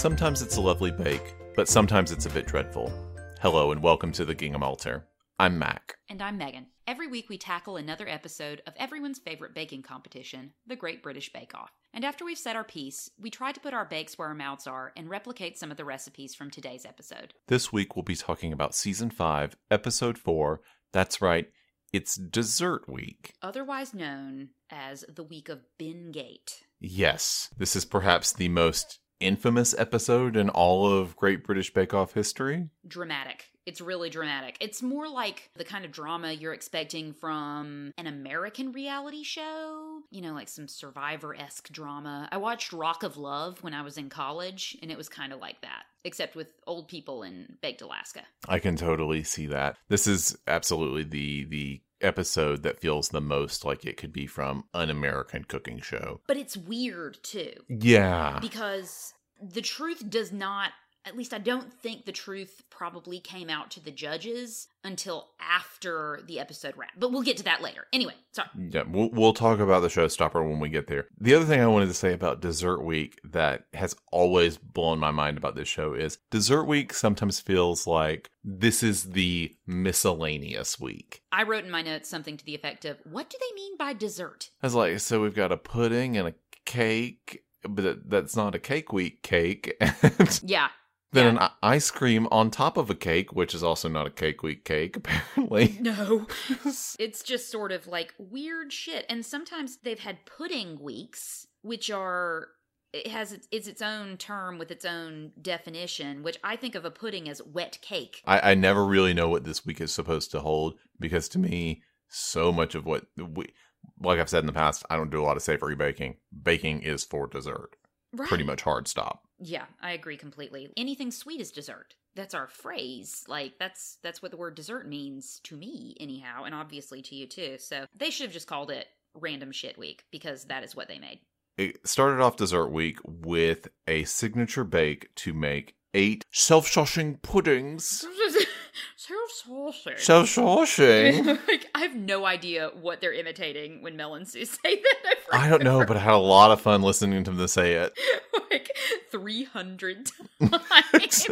Sometimes it's a lovely bake, but sometimes it's a bit dreadful. Hello and welcome to the Gingham Altar. I'm Mack. And I'm Megan. Every week we tackle another episode of everyone's favorite baking competition, the Great British Bake Off. And after we've said our piece, we try to put our bakes where our mouths are and replicate some of the recipes from today's episode. This week we'll be talking about Season 5, Episode 4. That's right, it's Dessert Week. Otherwise known as the week of Bin Gate. Yes, this is perhaps the most infamous episode in all of Great British Bake Off history. Dramatic. It's really dramatic. It's more like the kind of drama you're expecting from an American reality show, you know, like some survivor esque drama. I watched Rock of Love when I was in college, and it was kind of like that, except with old people in baked Alaska. I can totally see that. This is absolutely the the episode that feels the most like it could be from an American cooking show. But it's weird too. Yeah. Because the truth does not at least I don't think the truth probably came out to the judges until after the episode wrapped. But we'll get to that later. Anyway, sorry. Mm, yeah, we'll, we'll talk about the showstopper when we get there. The other thing I wanted to say about Dessert Week that has always blown my mind about this show is Dessert Week sometimes feels like this is the miscellaneous week. I wrote in my notes something to the effect of, What do they mean by dessert? I was like, so we've got a pudding and a cake. But that's not a cake week cake. yeah, then Yeah. an ice cream on top of a cake, which is also not a cake week cake, apparently. No. it's just sort of like weird shit. And sometimes they've had pudding weeks, which are it has its, it's its own term with its own definition, which I think of a pudding as wet cake. I, I never really know what this week is supposed to hold because to me, so much of what we, like I've said in the past, I don't do a lot of savory baking. Baking is for dessert, Right. pretty much hard stop. Yeah, I agree completely. Anything sweet is dessert. That's our phrase. Like that's that's what the word dessert means to me anyhow, and obviously to you too. So they should have just called it random shit week because that is what they made. It started off dessert week with a signature bake to make eight self-shushing puddings. Self-saucing. Self-shushing. like I have no idea what they're imitating when Mel and Sue say that. I don't know, but I had a lot of fun listening to them say it. like three hundred times.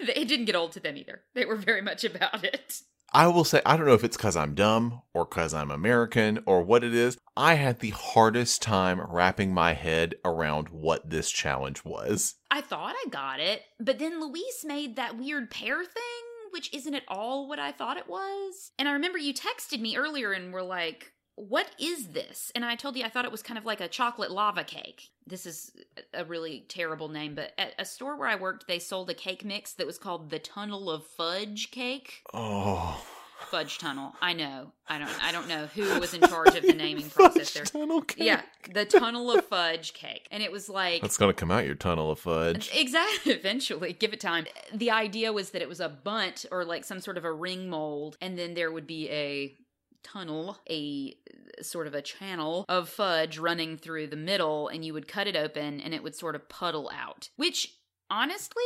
it didn't get old to them either. They were very much about it. I will say, I don't know if it's because I'm dumb or because I'm American or what it is. I had the hardest time wrapping my head around what this challenge was. I thought I got it, but then Luis made that weird pear thing, which isn't at all what I thought it was. And I remember you texted me earlier and were like, what is this? And I told you I thought it was kind of like a chocolate lava cake. This is a really terrible name, but at a store where I worked, they sold a cake mix that was called the Tunnel of Fudge cake. Oh. Fudge Tunnel. I know. I don't. I don't know who was in charge of the naming process there. Tunnel cake. Yeah, the Tunnel of Fudge cake, and it was like That's going to come out your tunnel of fudge. Exactly. Eventually, give it time. The idea was that it was a Bundt or like some sort of a ring mold, and then there would be a tunnel, a sort of a channel of fudge running through the middle, and you would cut it open and it would sort of puddle out. Which, honestly,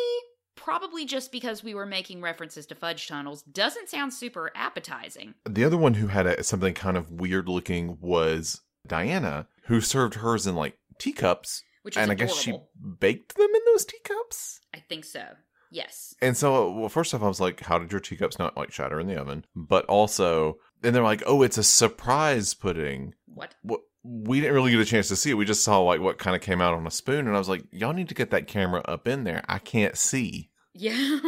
probably just because we were making references to fudge tunnels, doesn't sound super appetizing. The other one who had a, something kind of weird looking was Diana, who served hers in like teacups. Which is And I guess she baked them in those teacups. I think so. Yes. And so, well, first off, I was like, how did your teacups not like shatter in the oven? But also, then they're like, oh, it's a surprise pudding. What? What? We didn't really get a chance to see it. We just saw like what kind of came out on a spoon, and I was like, y'all need to get that camera up in there. I can't see. Yeah.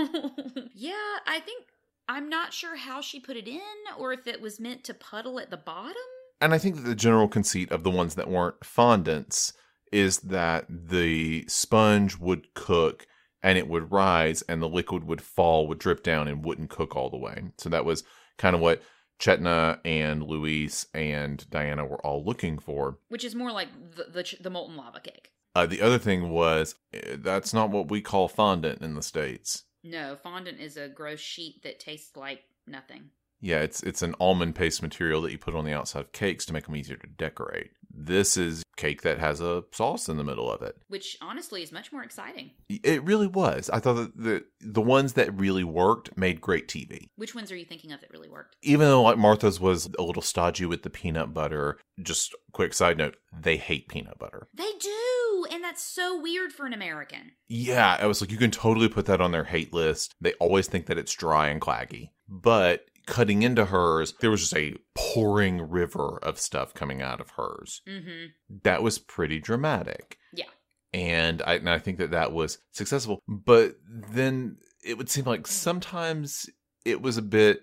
yeah, I think I'm not sure how she put it in or if it was meant to puddle at the bottom. And I think that the general conceit of the ones that weren't fondants is that the sponge would cook and it would rise and the liquid would fall, would drip down and wouldn't cook all the way. So that was kind of what Chetna and Luis and Diana were all looking for. Which is more like the the, the molten lava cake. Uh, the other thing was eh, that's not what we call fondant in the states. No, fondant is a gross sheet that tastes like nothing. Yeah, it's it's an almond paste material that you put on the outside of cakes to make them easier to decorate. This is cake that has a sauce in the middle of it. Which honestly is much more exciting. It really was. I thought that the the ones that really worked made great TV. Which ones are you thinking of that really worked? Even though like Martha's was a little stodgy with the peanut butter. Just quick side note, they hate peanut butter. They do, and that's so weird for an American. Yeah, I was like, you can totally put that on their hate list. They always think that it's dry and claggy. But cutting into hers, there was just a pouring river of stuff coming out of hers. Mm-hmm. That was pretty dramatic. Yeah. And I, and I think that that was successful. But then it would seem like sometimes it was a bit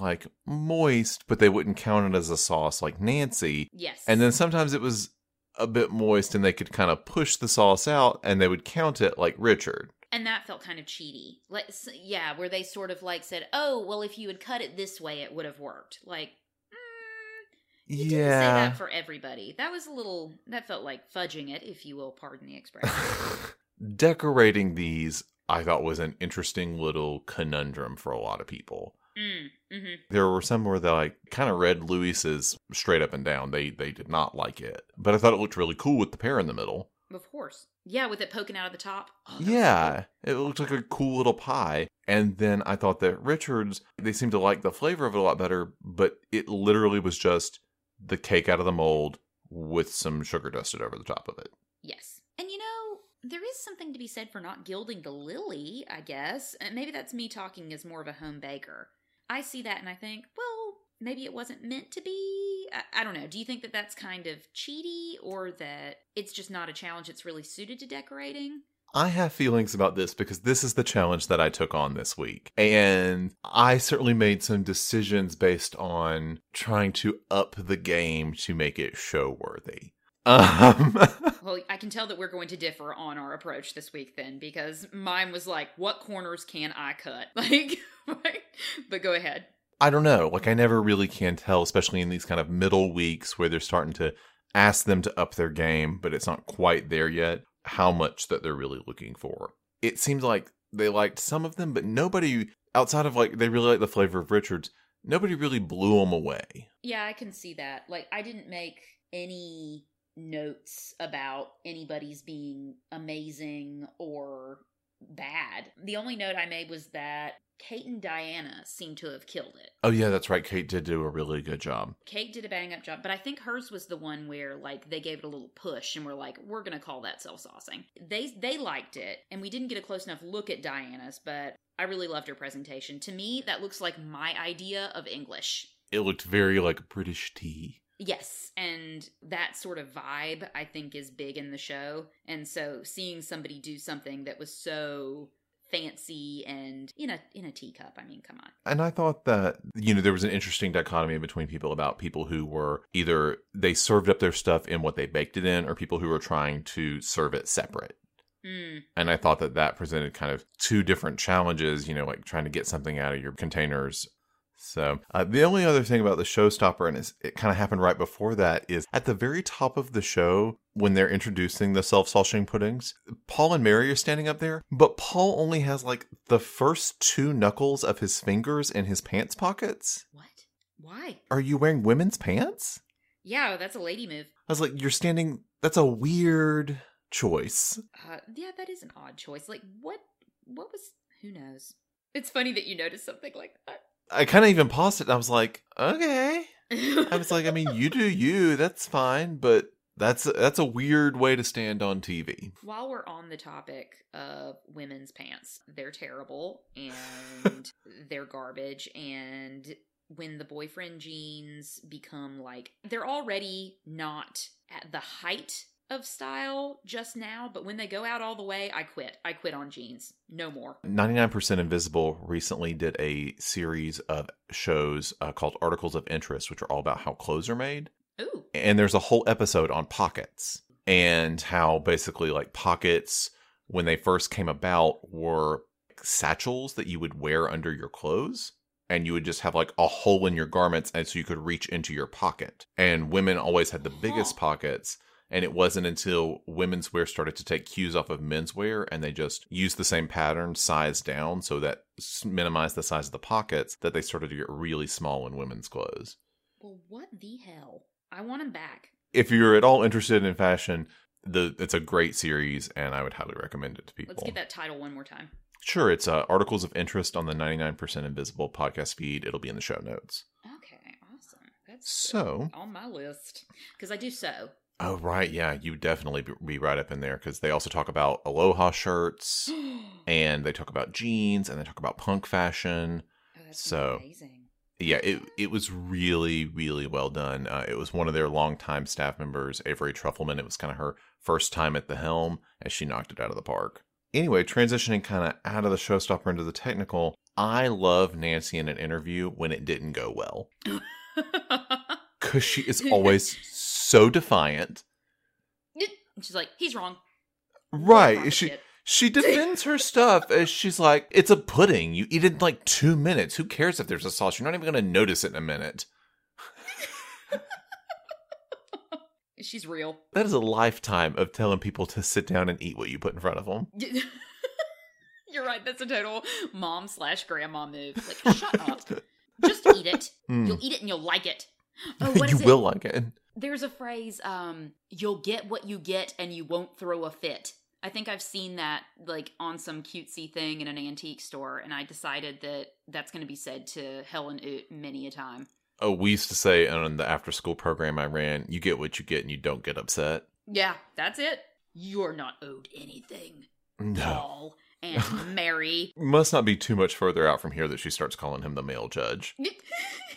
like moist, but they wouldn't count it as a sauce like Nancy. Yes. And then sometimes it was a bit moist and they could kind of push the sauce out and they would count it like Richard. And that felt kind of cheaty. Like, yeah, where they sort of like said, "Oh, well, if you had cut it this way, it would have worked." Like, mm, you didn't say Yeah. that for everybody. That was a little. That felt like fudging it, if you will. Pardon the expression. Decorating these, I thought, was an interesting little conundrum for a lot of people. mm, mm-hmm. There were some where they like kind of read Louis's straight up and down. They they did not like it, but I thought it looked really cool with the pear in the middle. Of course. Yeah, with it poking out of the top. Oh, Yeah, it looked like a cool little pie. And then I thought that Richards, they seemed to like the flavor of it a lot better, but it literally was just the cake out of the mold with some sugar dusted over the top of it. Yes. And you know, there is something to be said for not gilding the lily, I guess. And maybe that's me talking as more of a home baker. I see that and I think, well, maybe it wasn't meant to be. I, I don't know. Do you think that that's kind of cheaty or that it's just not a challenge that's really suited to decorating? I have feelings about this because this is the challenge that I took on this week. And I certainly made some decisions based on trying to up the game to make it show worthy. Um, Well, I can tell that we're going to differ on our approach this week then because mine was like, what corners can I cut? Like, but go ahead. I don't know. Like, I never really can tell, especially in these kind of middle weeks where they're starting to ask them to up their game, but it's not quite there yet, how much that they're really looking for. It seems like they liked some of them, but nobody, outside of like, they really like the flavor of Richards, nobody really blew them away. Yeah, I can see that. Like, I didn't make any notes about anybody's being amazing or bad. The only note I made was that Kate and Diana seem to have killed it. Oh, yeah, that's right. Kate did do a really good job. Kate did a bang up job, but I think hers was the one where like they gave it a little push and were like, "We're gonna call that self saucing." They they liked it, and we didn't get a close enough look at Diana's, but I really loved her presentation. To me, that looks like my idea of English. It looked very like British tea. Yes, and that sort of vibe I think is big in the show. And so seeing somebody do something that was so fancy and in a in a teacup, I mean, come on. And I thought that, you know, there was an interesting dichotomy between people about people who were either they served up their stuff in what they baked it in or people who were trying to serve it separate. Mm, And I thought that that presented kind of two different challenges, you know, like trying to get something out of your containers. So uh, the only other thing about the showstopper, and it kind of happened right before that, is at the very top of the show when they're introducing the self-salting puddings, Paul and Mary are standing up there, but Paul only has like the first two knuckles of his fingers in his pants pockets. what? Why? Are you wearing women's pants? Yeah, that's a lady move. I was like, you're standing. That's a weird choice. Uh, yeah, that is an odd choice. Like, what? What was? Who knows? It's funny that you noticed something like that. I kind of even paused it. And I was like, okay. I was like, I mean, you do you. That's fine, but that's that's a weird way to stand on TV. While we're on the topic of women's pants, they're terrible and they're garbage. And when the boyfriend jeans become like, they're already not at the height of style just now, but when they go out all the way, I quit. I quit on jeans. No more. 99% Invisible recently did a series of shows uh, called Articles of Interest, which are all about how clothes are made. Ooh. And there's a whole episode on pockets and how basically, like, pockets, when they first came about, were satchels that you would wear under your clothes. And you would just have like a hole in your garments, and so you could reach into your pocket. And women always had the biggest pockets. And it wasn't until women's wear started to take cues off of men's wear and they just used the same pattern, size down, so that minimized the size of the pockets, that they started to get really small in women's clothes. Well, what the hell? I want them back. If you're at all interested in fashion, the it's a great series and I would highly recommend it to people. Let's get that title one more time. Sure, it's uh, articles of interest on the 99% Invisible podcast feed. It'll be in the show notes. Okay, awesome. That's So, on my list because I do sew. Oh, right. Yeah, you definitely be- right up in there because they also talk about aloha shirts and they talk about jeans and they talk about punk fashion. Oh, So- amazing. Yeah, it it was really really well done. Uh, it was one of their longtime staff members, Avery Trufelman. It was kind of her first time at the helm, and she knocked it out of the park. Anyway, transitioning kind of out of the showstopper into the technical, I love Nancy in an interview when it didn't go well because she is always so defiant. She's like, he's wrong. Right? She shit. she defends her stuff as she's like, it's a pudding. You eat it in like two minutes. Who cares if there's a sauce? You're not even going to notice it in a minute. She's real. That is a lifetime of telling people to sit down and eat what you put in front of them. You're right. That's a total mom slash grandma move. Like, shut up. Just eat it. Hmm. You'll eat it and you'll like it. Oh, what you it? will like it. There's a phrase, um, you'll get what you get and you won't throw a fit. I think I've seen that like on some cutesy thing in an antique store, and I decided that that's going to be said to Helen Oot many a time. Oh, we used to say on the after school program I ran, you get what you get and you don't get upset. Yeah, that's it. You're not owed anything, No. Paul and Mary. Must not be too much further out from here that she starts calling him the male judge.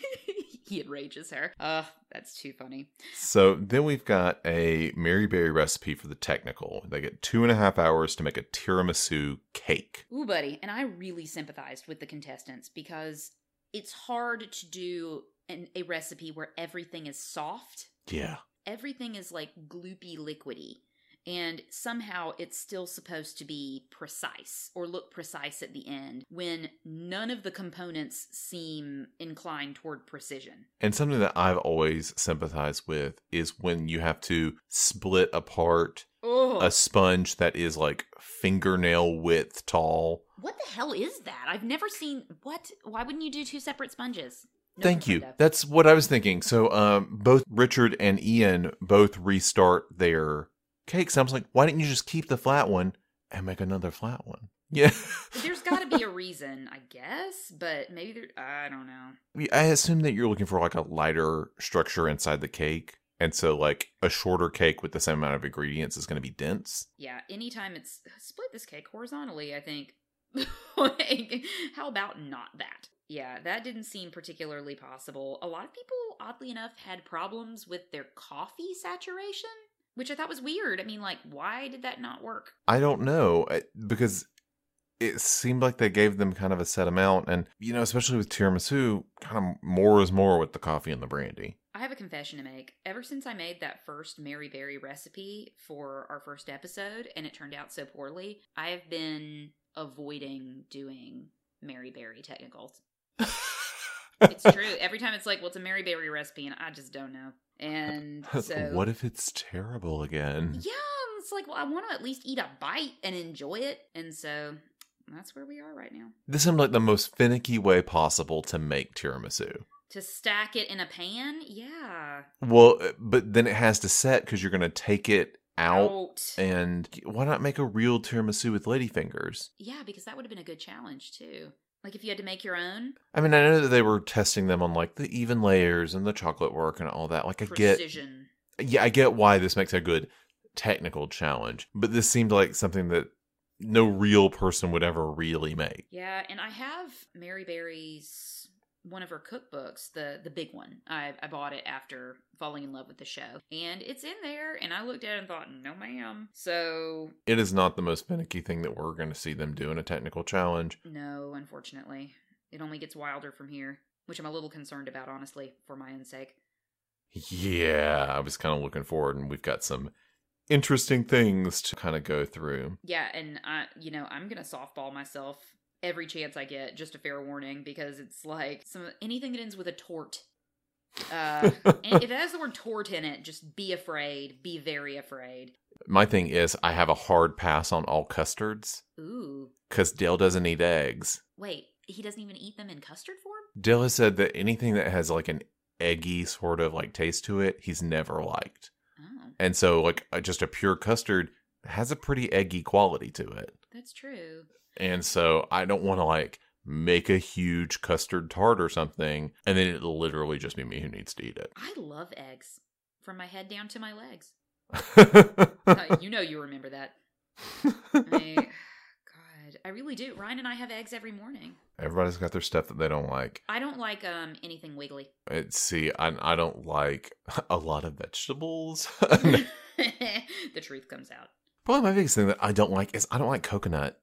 he enrages her. Uh, that's too funny. So then we've got a Mary Berry recipe for the technical. They get two and a half hours to make a tiramisu cake. Ooh, buddy. And I really sympathized with the contestants because it's hard to do an, a recipe where everything is soft. Yeah. Everything is like gloopy, liquidy. And somehow it's still supposed to be precise or look precise at the end when none of the components seem inclined toward precision. And something that I've always sympathized with is when you have to split apart Oh, a sponge that is like fingernail width tall. what the hell is that? I've never seen. What? Why wouldn't you do two separate sponges? No Thank you. of. That's what I was thinking. So, um, both Richard and Ian both restart their cakes. I was like, why didn't you just keep the flat one and make another flat one? Yeah. There's got to be a reason, I guess, but maybe there. I don't know. I assume that you're looking for like a lighter structure inside the cake. And so, like, a shorter cake with the same amount of ingredients is going to be dense. Yeah, anytime it's split this cake horizontally, I think. like, how about not that? Yeah, that didn't seem particularly possible. A lot of people, oddly enough, had problems with their coffee saturation, which I thought was weird. I mean, like, why did that not work? I don't know because it seemed like they gave them kind of a set amount. And, you know, especially with tiramisu, kind of more is more with the coffee and the brandy. I have a confession to make. Ever since I made that first Mary Berry recipe for our first episode and it turned out so poorly, I have been avoiding doing Mary Berry technicals. It's true. Every time it's like, well, it's a Mary Berry recipe, and I just don't know. And so, what if it's terrible again? yeah, it's like, well, I want to at least eat a bite and enjoy it. And so that's where we are right now. This seemed like the most finicky way possible to make tiramisu. To stack it in a pan, yeah. Well, uh, but then it has to set because you're going to take it out. Out. And why not make a real tiramisu with ladyfingers? Yeah, because that would have been a good challenge too. Like if you had to make your own I mean, I know that they were testing them on like the even layers and the chocolate work and all that. Like, I get, yeah, I get why this makes a good technical challenge, but this seemed like something that no real person would ever really make. Yeah, and I have Mary Berry's one of her cookbooks, the the big one. I I bought it after falling in love with the show, and it's in there. And I looked at it and thought, no, ma'am. So It is not the most finicky thing that we're going to see them do in a technical challenge. no, unfortunately, it only gets wilder from here, which I'm a little concerned about, honestly, for my own sake. Yeah, I was kind of looking forward, and we've got some interesting things to kind of go through. Yeah, and I, you know, I'm gonna softball myself every chance I get. Just a fair warning, because it's like some anything that ends with a torte. Uh, and if it has the word torte in it, just be afraid. Be very afraid. My thing is, I have a hard pass on all custards Ooh, because Dale doesn't eat eggs. wait, he doesn't even eat them in custard form. Dale has said that anything that has like an eggy sort of like taste to it, he's never liked. Oh, And so, like, uh, just a pure custard has a pretty eggy quality to it. that's true. And so, I don't want to like make a huge custard tart or something, and then it'll literally just be me who needs to eat it. I love eggs from my head down to my legs. Uh, you know you remember that. I, God, I really do. Ryan and I have eggs every morning. Everybody's got their stuff that they don't like. I don't like um anything wiggly. It, see, I, I don't like a lot of vegetables. the truth comes out. Probably my biggest thing that I don't like is I don't like coconut.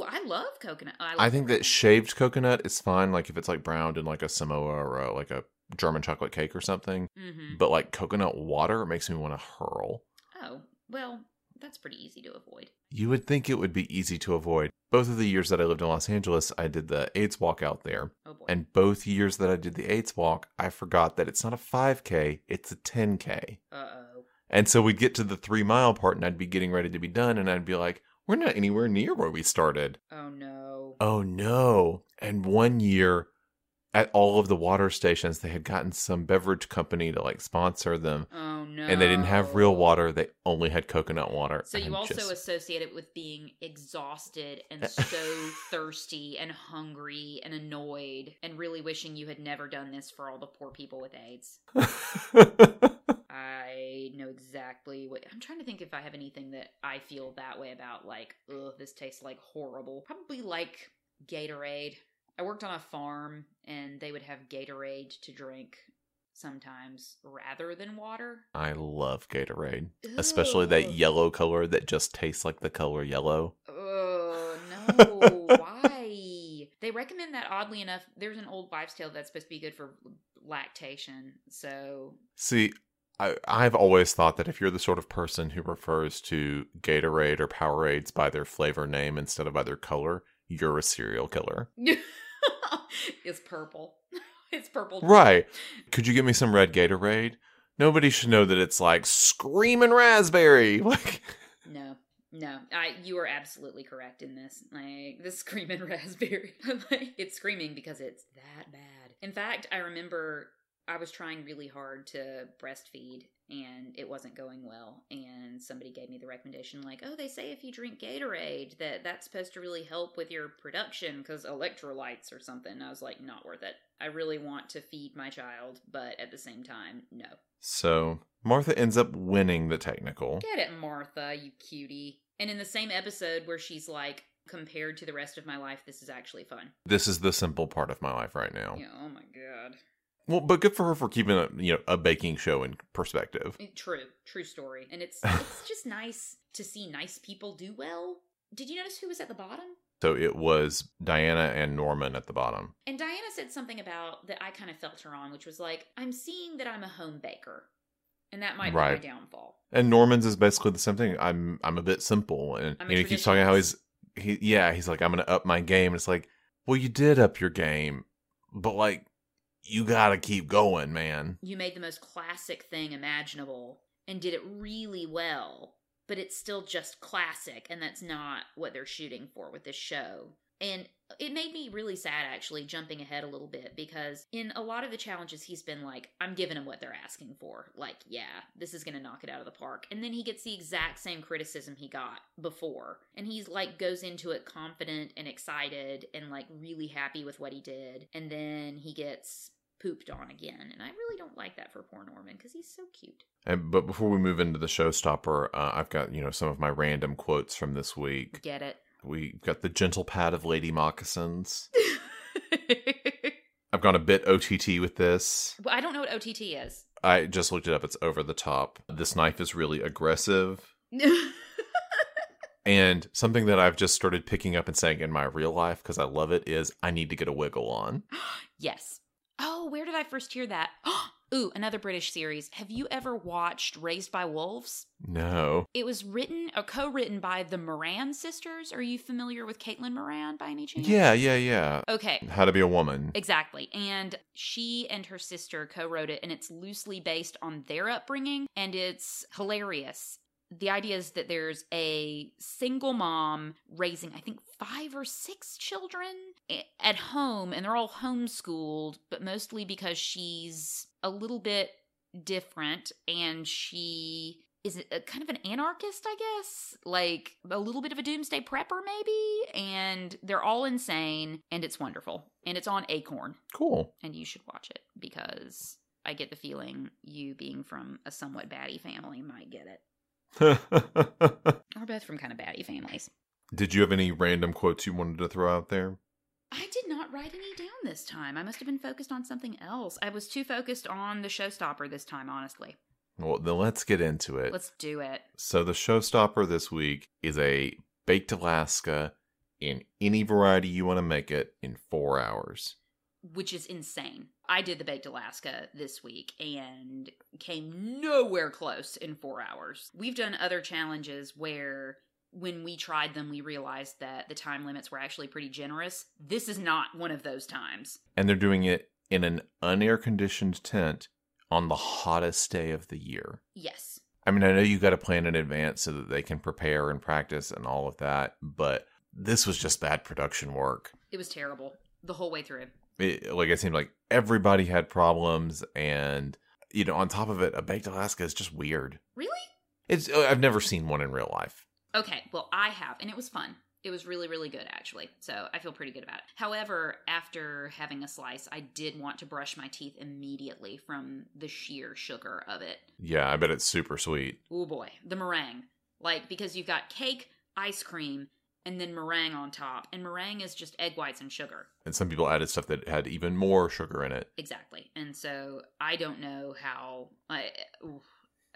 Ooh, I love coconut. I, love I think that shaved coconut is fine, like if it's like browned in like a Samoa or a, like a German chocolate cake or something. Mhm. But like coconut water makes me want to hurl. Oh well, that's pretty easy to avoid. You would think it would be easy to avoid. Both of the years that I lived in Los Angeles, I did the AIDS walk out there. Oh boy. And both years that I did the AIDS walk, I forgot that it's not a 5K, it's a 10K. uh oh. And so we'd get to the three mile part and I'd be getting ready to be done and I'd be like, we're not anywhere near where we started. Oh no. Oh no. And one year at all of the water stations, they had gotten some beverage company to like sponsor them. Oh no. And they didn't have real water, they only had coconut water. So you also just- associate it with being exhausted and so thirsty and hungry and annoyed and really wishing you had never done this for all the poor people with AIDS. I know exactly what I'm trying to think if I have anything that I feel that way about like, ugh, this tastes like horrible. Probably like Gatorade. I worked on a farm and they would have Gatorade to drink sometimes rather than water. I love Gatorade, especially that yellow color that just tastes like the color yellow. Oh no! Why? They recommend that. Oddly enough, there's an old wives' tale that's supposed to be good for lactation. So See, I, I've always thought that if you're the sort of person who refers to Gatorade or Powerades by their flavor name instead of by their color, you're a serial killer. it's purple. It's purple. Right. Could you give me some red Gatorade? Nobody should know that it's like screaming raspberry. Like, No, no. I you are absolutely correct in this. Like the screaming raspberry. like, it's screaming because it's that bad. In fact, I remember I was trying really hard to breastfeed and it wasn't going well and somebody gave me the recommendation like oh they say if you drink gatorade that that's supposed to really help with your production because electrolytes or something And i was like not worth it i really want to feed my child but at the same time no so Martha ends up winning the technical. Get it, Martha, you cutie. And in the same episode where she's like, compared to the rest of my life, this is actually fun. This is the simple part of my life right now. Yeah, oh my god. Well, but good for her for keeping a you know a baking show in perspective. True, true story. And it's it's just nice to see nice people do well. Did you notice who was at the bottom? So it was Diana and Norman at the bottom. And Diana said something about that I kind of felt her on, which was like, I'm seeing that I'm a home baker. And that might Right. be my downfall. And Norman's is basically the same thing. I'm I'm a bit simple, and you know, he keeps talking how he's he yeah he's like I'm gonna up my game. And it's like, well, you did up your game, but like you gotta keep going, man. you made the most classic thing imaginable and did it really well, but it's still just classic, and that's not what they're shooting for with this show. And it made me really sad, actually, jumping ahead a little bit, because in a lot of the challenges, he's been like, I'm giving them what they're asking for. Like, yeah, this is going to knock it out of the park. And then he gets the exact same criticism he got before. And he's like, goes into it confident and excited and like really happy with what he did. And then he gets pooped on again. And I really don't like that for poor Norman because he's so cute. And, but before we move into the showstopper, uh, I've got you know some of my random quotes from this week. Get it? We got the gentle pad of lady moccasins. I've gone a bit OTT with this. well, I don't know what OTT is. I just looked it up. It's over the top. This knife is really aggressive. And something that I've just started picking up and saying in my real life because I love it is I need to get a wiggle on. yes. Oh, where did I first hear that? Oh, Ooh, another British series. Have you ever watched Raised by Wolves? No. It was written or co-written by the Moran sisters. Are you familiar with Caitlin Moran by any chance? Yeah, yeah, yeah. Okay. How to be a woman. Exactly. And she and her sister co wrote it, and it's loosely based on their upbringing, and it's hilarious. The idea is that there's a single mom raising, I think, five or six children at home, and they're all homeschooled, but mostly because she's a little bit different and she is a, kind of an anarchist, I guess, like a little bit of a doomsday prepper, maybe. And they're all insane, and it's wonderful. And it's on Acorn, Cool. and you should watch it because I get the feeling you being from a somewhat batty family might get it. We're both from kind of batty families. Did you have any random quotes you wanted to throw out there? I did not write any down this time. I must have been focused on something else. I was too focused on the showstopper this time, honestly. Well, then let's get into it. Let's do it. So the showstopper this week is a baked Alaska in any variety you want to make it in four hours. Which is insane. I did the Baked Alaska this week and came nowhere close in four hours. We've done other challenges where when we tried them, we realized that the time limits were actually pretty generous. This is not one of those times. And they're doing it in an unair conditioned tent on the hottest day of the year. Yes. I mean, I know you got to plan in advance so that they can prepare and practice and all of that, but this was just bad production work. It was terrible the whole way through. It, like it seemed like everybody had problems, and you know, on top of it, a baked Alaska is just weird. Really? It's uh, I've never seen one in real life. Okay, well, I have, and it was fun. It was really, really good, actually. So I feel pretty good about it. However, after having a slice, I did want to brush my teeth immediately from the sheer sugar of it. Yeah, I bet it's super sweet. Oh boy, the meringue. Like, because you've got cake, ice cream, and then meringue on top. And meringue is just egg whites and sugar. And some people added stuff that had even more sugar in it. Exactly. And so I don't know how. I.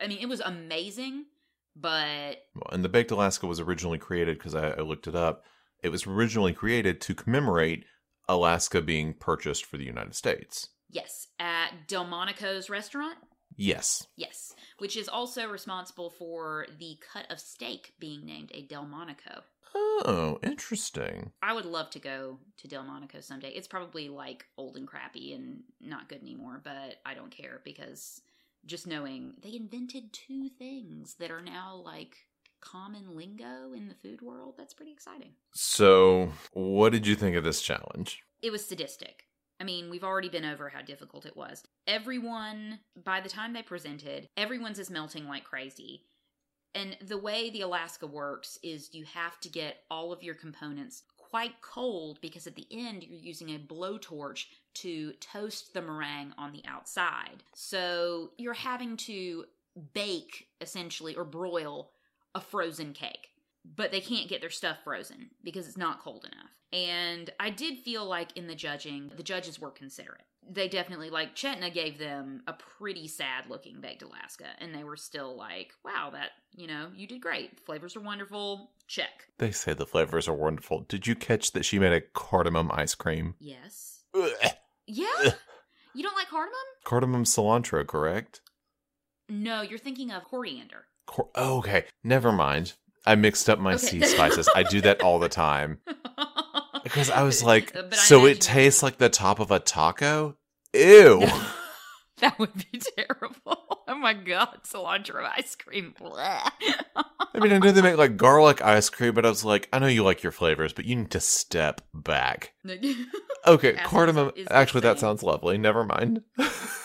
I mean, it was amazing, but And the baked Alaska was originally created because I, I looked it up. It was originally created to commemorate Alaska being purchased for the United States. yes, at Delmonico's restaurant. Yes. Yes, which is also responsible for the cut of steak being named a Delmonico. Oh, interesting. I would love to go to Delmonico someday. It's probably like old and crappy and not good anymore, but I don't care because just knowing they invented two things that are now like common lingo in the food world, that's pretty exciting. So, what did you think of this challenge? It was sadistic. I mean, we've already been over how difficult it was. Everyone, by the time they presented, everyone's is melting like crazy. And the way the Alaska works is you have to get all of your components quite cold because at the end you're using a blowtorch to toast the meringue on the outside. So you're having to bake essentially or broil a frozen cake. But they can't get their stuff frozen because it's not cold enough. And I did feel like in the judging, the judges were considerate. They definitely, like, Chetna gave them a pretty sad looking baked Alaska, and they were still like, wow, that, you know, you did great. Flavors are wonderful. Check. They say the flavors are wonderful. Did you catch that she made a cardamom ice cream? Yes. Ugh. Yeah? You don't like cardamom? Cardamom cilantro, correct? No, you're thinking of coriander. Cor- oh, okay, never mind. I mixed up my Okay. sea spices. I do that all the time. Because I was like, so it tastes like the top of a taco? Ew. that would be terrible. Oh my god, cilantro ice cream. I mean, I know they make like garlic ice cream, but I was like, I know you like your flavors, but you need to step back. Okay, cardamom. Actually, that sounds lovely. Never mind.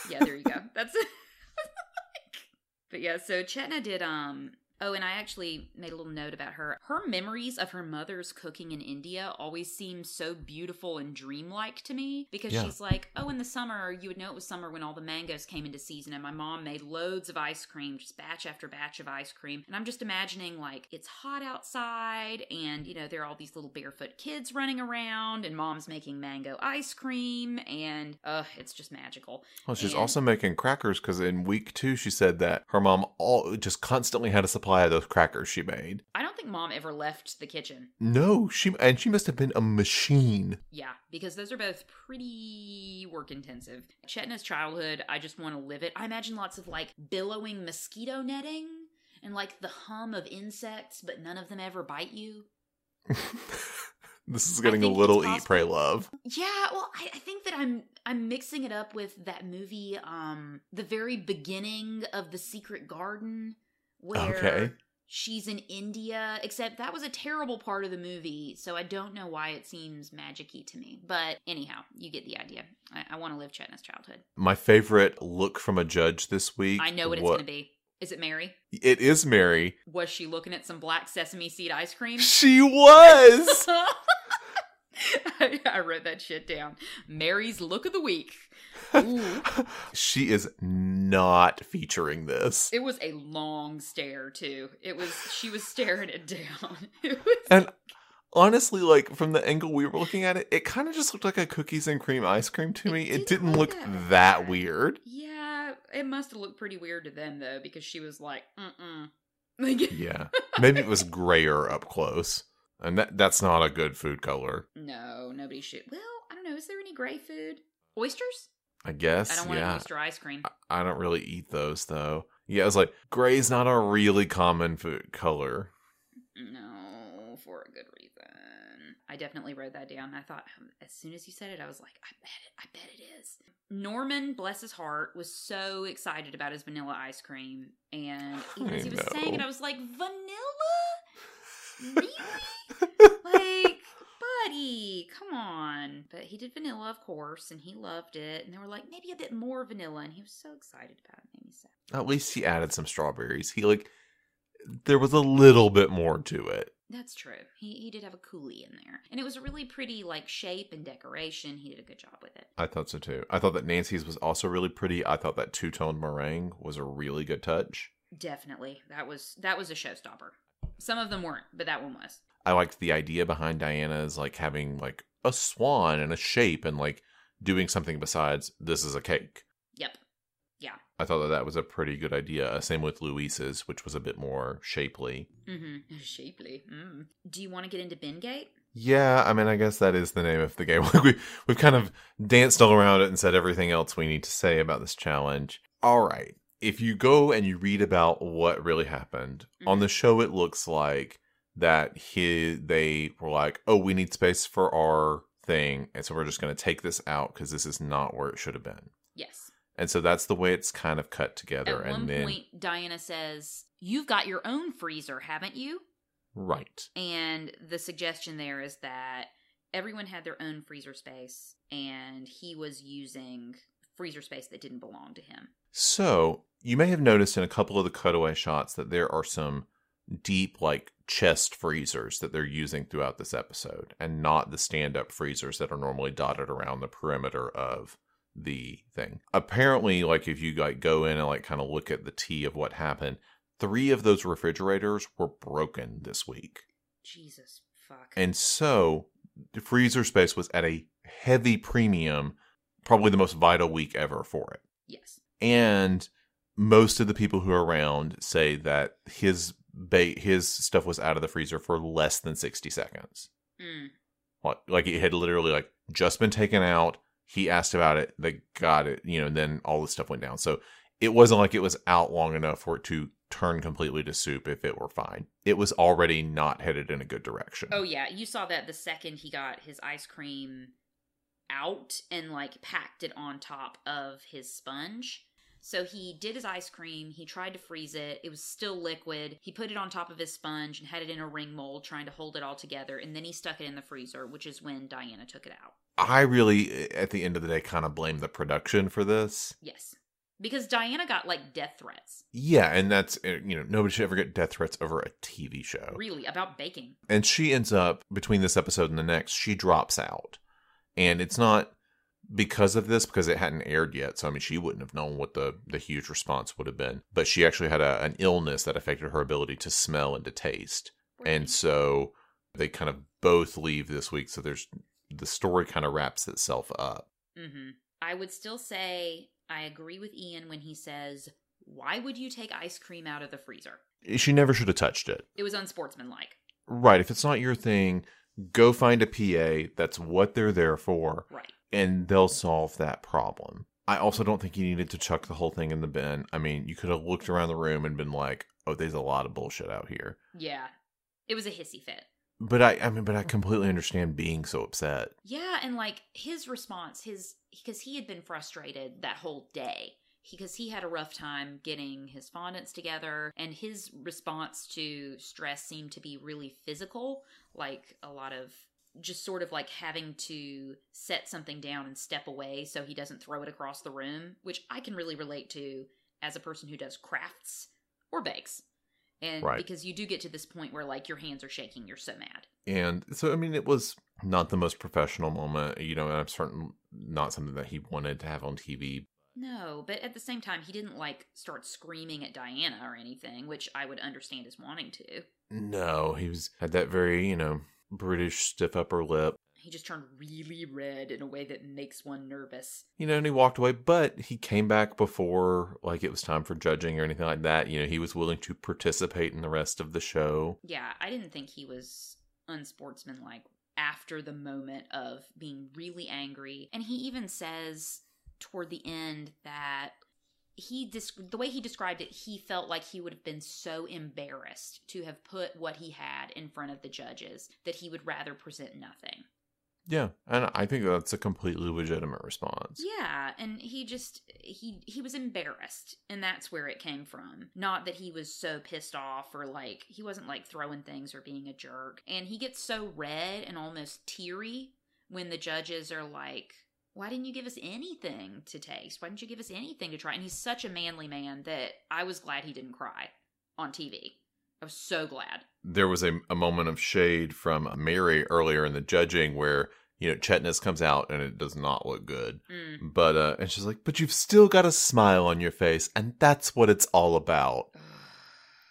yeah, there you go. That's it. but yeah, so Chetna did um oh and I actually made a little note about her. Her memories of her mother's cooking in India always seem so beautiful and dreamlike to me because Yeah. she's like, "Oh, in the summer, you would know it was summer when all the mangoes came into season and my mom made loads of ice cream, just batch after batch of ice cream." And I'm just imagining like it's hot outside and you know, there are all these little barefoot kids running around and mom's making mango ice cream and uh it's just magical. Well, she's And- also making crackers because in week two she said that her mom all just constantly had a supply of those crackers she made. I don't think mom ever left the kitchen. No, she and she must have been a machine. Yeah, because those are both pretty work intensive. Chetna's childhood, I just want to live it. I imagine lots of like billowing mosquito netting and like the hum of insects, but none of them ever bite you. this is getting a little eat, pray, love. Yeah, well, I, I think that I'm I'm mixing it up with that movie, um, the very beginning of the Secret Garden, where Okay. she's in India. Except that was a terrible part of the movie, so I don't know why it seems magicy to me. But anyhow, you get the idea. I, I want to live Chetna's childhood. My favorite look from a judge this week. I know what it's going to be. Is it Mary? It is Mary. Was she looking at some black sesame seed ice cream? She was. I, I wrote that shit down. Mary's look of the week. Ooh. she is not featuring this. It was a long stare too. It was she was staring it down. It was And honestly, like from the angle we were looking at it, it kind of just looked like a cookies and cream ice cream to It me. It didn't didn't look that that weird. Yeah, it must have looked pretty weird to them though, because she was like, mm-mm. Like Yeah. Maybe it was grayer up close. And that that's not a good food color. No, nobody should well, I don't know, is there any gray food? Oysters? I guess. I don't want yeah. oyster ice cream. I don't really eat those though. Yeah, it's like gray's not a really common food color. No, for a good reason. I definitely wrote that down. I thought um, as soon as you said it, I was like, I bet it. I bet it is. Norman, bless his heart, was so excited about his vanilla ice cream, and even as he was saying it. I was like, vanilla? Really? like, buddy, come on. But he did vanilla, of course, and he loved it. And they were like, maybe a bit more vanilla, and he was so excited about it. Made me sad. At least he added some strawberries. He like there was a little bit more to it. That's true. He he did have a coulis in there, and it was a really pretty like shape and decoration. He did a good job with it. I thought so too. I thought that Nancy's was also really pretty. I thought that two tone meringue was a really good touch. Definitely, that was that was a showstopper. Some of them weren't, but that one was. I liked the idea behind Diana's like having like a swan and a shape and like doing something besides this is a cake. Yep. Yeah. I thought that that was a pretty good idea. Same with Luis's, which was a bit more shapely. Mm-hmm. Shapely. Mm. Do you want to get into Bingate? Yeah, I mean, I guess that is the name of the game. we we've kind of danced all around it and said everything else we need to say about this challenge. All right, if you go and you read about what really happened on Mhm. the show, it looks like that he they were like, "Oh, we need space for our thing," and so we're just going to take this out because this is not where it should have been. Yes. And so that's the way it's kind of cut together. At one and then point, Diana says, "You've got your own freezer, haven't you?" right, And the suggestion there is that everyone had their own freezer space, and he was using freezer space that didn't belong to him. So you may have noticed in a couple of the cutaway shots that there are some deep, like chest freezers that they're using throughout this episode, and not the stand-up freezers that are normally dotted around the perimeter of the thing. Apparently, like if you like go in and like kind of look at the tea of what happened, three of those refrigerators were broken this week. Jesus fuck. And so the freezer space was at a heavy premium, probably the most vital week ever for it. yes. And most of the people who are around say that his ba- his stuff was out of the freezer for less than 60 seconds. Mm. Like, like it had literally like just been taken out. He asked about it. They got it, you know, and then all the stuff went down. So it wasn't like it was out long enough for it to turn completely to soup if it were fine. It was already not headed in a good direction. Oh yeah, you saw that the second he got his ice cream out and like packed it on top of his sponge. So he did his ice cream, he tried to freeze it, it was still liquid. He put it on top of his sponge and had it in a ring mold trying to hold it all together and then he stuck it in the freezer, which is when Diana took it out. I really, at the end of the day, kind of blame the production for this. Yes. Because Diana got like death threats. Yeah, and that's, uh, you know, nobody should ever get death threats over a TV show. Really, about baking. and she ends up between this episode and the next she drops out and it's not because of this because it hadn't aired yet so i mean she wouldn't have known what the the huge response would have been but she actually had a, an illness that affected her ability to smell and to taste and so they kind of both leave this week so there's the story kind of wraps itself up hmm I would still say I agree with Ian when he says, Why would you take ice cream out of the freezer? she never should have touched it It was unsportsmanlike. right if it's not your thing go find a pa that's what they're there for Right. And they'll solve that problem. I also don't think you needed to chuck the whole thing in the bin. I mean, you could have looked around the room and been like, "Oh, there's a lot of bullshit out here." Yeah. It was a hissy fit. But I, I mean, but I completely understand being so upset. Yeah, and like his response, his because he had been frustrated that whole day. Because he had a rough time getting his fondants together, and his response to stress seemed to be really physical, like a lot of just sort of like having to set something down and step away so he doesn't throw it across the room, which I can really relate to as a person who does crafts or bakes. And Right. because you do get to this point where like your hands are shaking, you're so mad. And so, I mean, it was Not the most professional moment, you know, and I'm certain not something that he wanted to have on TV. No, but at the same time, he didn't like start screaming at Diana or anything, which I would understand as wanting to. No, he was had that very, you know, British stiff upper lip. He just turned really red in a way that makes one nervous. You know, and he walked away, but he came back before like it was time for judging or anything like that. You know, he was willing to participate in the rest of the show. Yeah, I didn't think he was unsportsmanlike after the moment of being really angry. And he even says toward the end that he the way he described it he felt like he would have been so embarrassed to have put what he had in front of the judges that he would rather present nothing. Yeah, and I think that's a completely legitimate response. yeah and he just he he was embarrassed and that's where it came from. Not that he was so pissed off or like he wasn't like throwing things or being a jerk. And he gets so red and almost teary when the judges are like why didn't you give us anything to taste? Why didn't you give us anything to try? And he's such a manly man that I was glad he didn't cry on TV. I was so glad. There was a, a moment of shade from Mary earlier in the judging where, you know, Chetna's comes out and it does not look good. Mm. But, uh, and she's like, but you've still got a smile on your face, and that's what it's all about.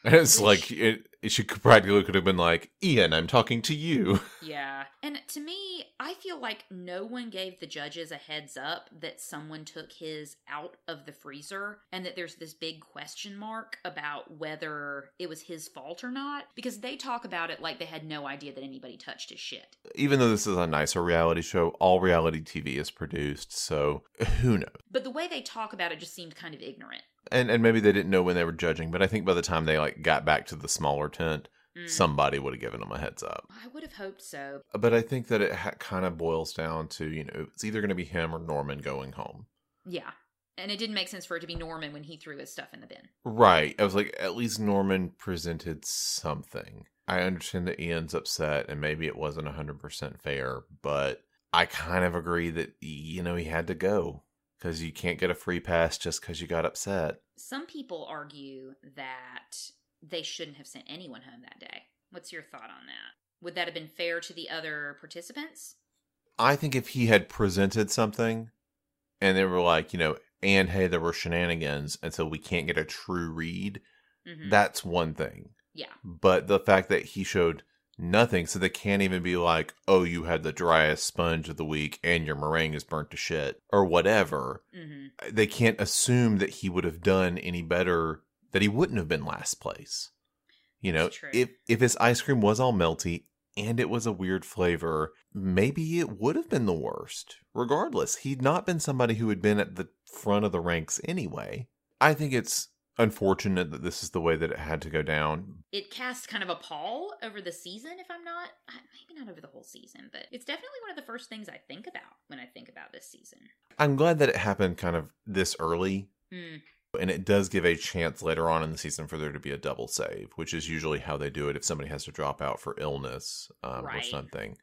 And it's like, it, it should practically could have been like, Ian, I'm talking to you. Yeah. And to me, I feel like no one gave the judges a heads up that someone took his out of the freezer and that there's this big question mark about whether it was his fault or not because they talk about it like they had no idea that anybody touched his shit. Even though this is a nicer reality show, all reality TV is produced, so who knows? But the way they talk about it just seemed kind of ignorant. And and maybe they didn't know when they were judging, but I think by the time they like got back to the smaller tent, Mm. somebody would have given them a heads up. I would have hoped so. But I think that it ha- kind of boils down to you know it's either going to be him or Norman going home. Yeah. And it didn't make sense for it to be Norman when he threw his stuff in the bin. Right. I was like, at least Norman presented something. I understand that Ian's upset and maybe it wasn't 100% fair, but I kind of agree that, you know, he had to go because you can't get a free pass just because you got upset. Some people argue that they shouldn't have sent anyone home that day. What's your thought on that? Would that have been fair to the other participants? I think if he had presented something and they were like, you know, and hey, there were shenanigans, and so we can't get a true read, Mhm. that's one thing. yeah. But the fact that he showed nothing, so they can't even be like, oh, you had the driest sponge of the week and your meringue is burnt to shit, or whatever. hmm They can't assume that he would have done any better, that he wouldn't have been last place. You know, if if his ice cream was all melty and it was a weird flavor, maybe it would have been the worst. Regardless, he'd not been somebody who had been at the front of the ranks anyway. I think it's unfortunate that this is the way that it had to go down. It casts kind of a pall over the season, if I'm not, maybe not over the whole season, but it's definitely one of the first things I think about when I think about this season. I'm glad that it happened kind of this early. Mm, And it does give a chance later on in the season for there to be a double save, which is usually how they do it if somebody has to drop out for illness um, or something.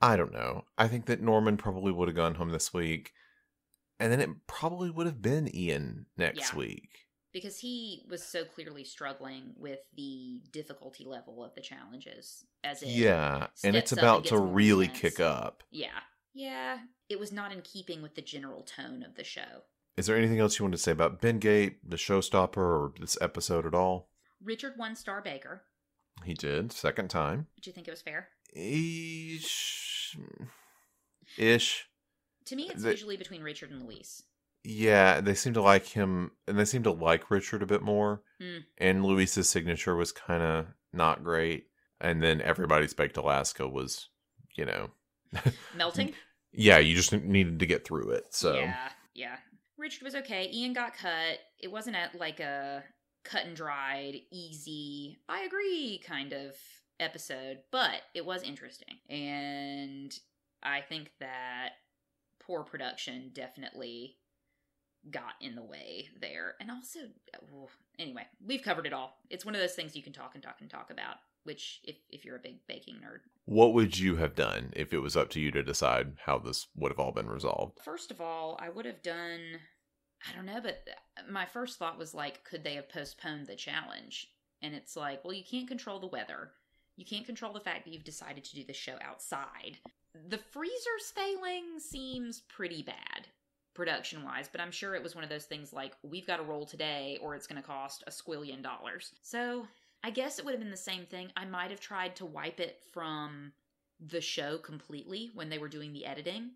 I don't know. I think that Norman probably would have gone home this week. And then it probably would have been Ian next Yeah. week. Because he was so clearly struggling with the difficulty level of the challenges as it Yeah. And it's up and about to really intense. kick up. Yeah. Yeah. It was not in keeping with the general tone of the show. Is there anything else you want to say about Bingate, the showstopper, or this episode at all? Richard won Star Baker. He did, second time. Did you think it was fair? Ish. Ish. To me, it's The- usually between Richard and Luis. Yeah, they seem to like him, and they seem to like Richard a bit more. Hmm. And Luis's signature was kind of not great. And then everybody's baked Alaska was, you know, Melting? yeah, you just needed to get through it. So Yeah. Yeah. Richard was okay. Ian got cut. It wasn't at like a cut and dried, easy, I agree kind of episode, but it was interesting. And I think that poor production definitely got in the way there. And also, anyway, we've covered it all. It's one of those things you can talk and talk and talk about, which, if, if you're a big baking nerd, what would you have done if it was up to you to decide how this would have all been resolved? First of all, I would have done. I don't know, but my first thought was like, could they have postponed the challenge? And it's like, well, you can't control the weather. You can't control the fact that you've decided to do the show outside. the freezer's failing seems pretty bad production wise, but I'm sure it was one of those things like we've got to roll today or it's going to cost a squillion dollars. So I guess it would have been the same thing. I might have tried to wipe it from the show completely when they were doing the editing.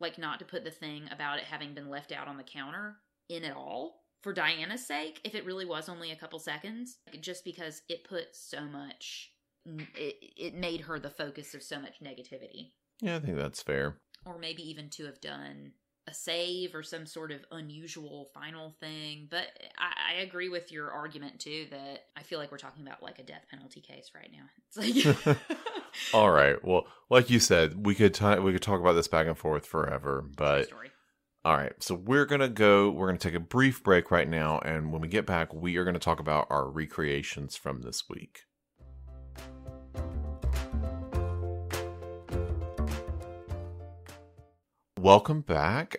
Like, not to put the thing about it having been left out on the counter in at all for Diana's sake, if it really was only a couple seconds, just because it put so much, it, it made her the focus of so much negativity. Yeah, I think that's fair. Or maybe even to have done a save or some sort of unusual final thing. But I, I, agree with your argument too that I feel like we're talking about like a death penalty case right now. It's like All right. Well, like you said, we could t- we could talk about this back and forth forever, but all right. So we're going to go we're going to take a brief break right now and when we get back, we are going to talk about our recreations from this week. Welcome back.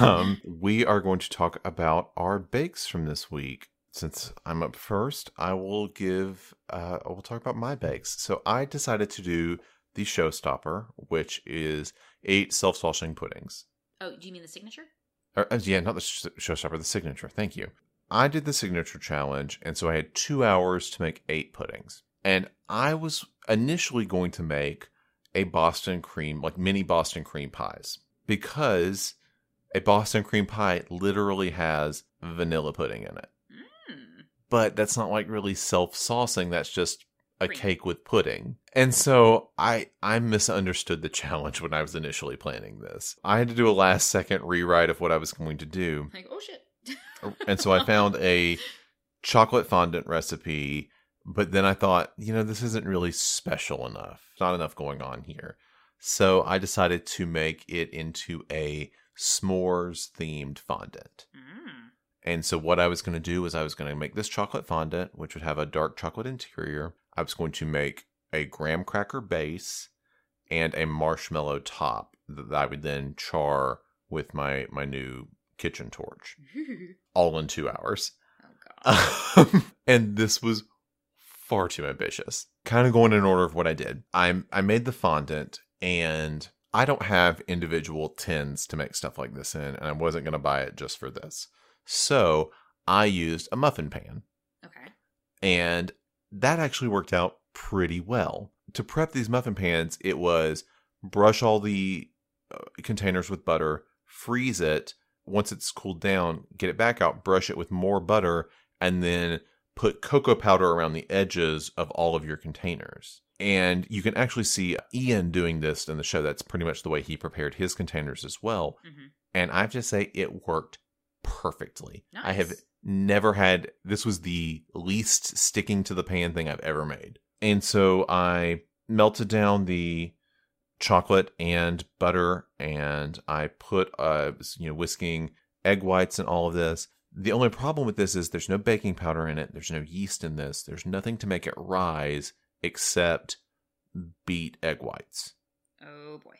um, we are going to talk about our bakes from this week. Since I'm up first, I will give. Uh, I will talk about my bakes. So I decided to do the showstopper, which is eight self-saucing puddings. Oh, do you mean the signature? Or, uh, yeah, not the sh- showstopper, the signature. Thank you. I did the signature challenge, and so I had two hours to make eight puddings. And I was initially going to make a Boston cream, like mini Boston cream pies because a Boston cream pie literally has vanilla pudding in it. Mm. But that's not like really self saucing. That's just a cream. cake with pudding. And so I I misunderstood the challenge when I was initially planning this. I had to do a last second rewrite of what I was going to do. Like, oh shit. and so I found a chocolate fondant recipe, but then I thought, you know, this isn't really special enough. Not enough going on here. So I decided to make it into a s'mores themed fondant. Mm. And so what I was going to do was I was going to make this chocolate fondant, which would have a dark chocolate interior. I was going to make a graham cracker base and a marshmallow top that I would then char with my my new kitchen torch, all in two hours. Oh god! and this was far too ambitious. Kind of going in order of what I did. I I made the fondant and I don't have individual tins to make stuff like this in, and I wasn't going to buy it just for this. So I used a muffin pan. Okay. And that actually worked out pretty well. To prep these muffin pans, it was brush all the uh, containers with butter, freeze it. Once it's cooled down, get it back out, brush it with more butter, and then put cocoa powder around the edges of all of your containers. And you can actually see Ian doing this in the show. That's pretty much the way he prepared his containers as well. Mm-hmm. And I have to say, it worked perfectly. Nice. I have never had this was the least sticking to the pan thing I've ever made. And so I melted down the chocolate and butter and I put uh you know whisking egg whites and all of this. The only problem with this is there's no baking powder in it, there's no yeast in this, there's nothing to make it rise except beat egg whites. Oh boy.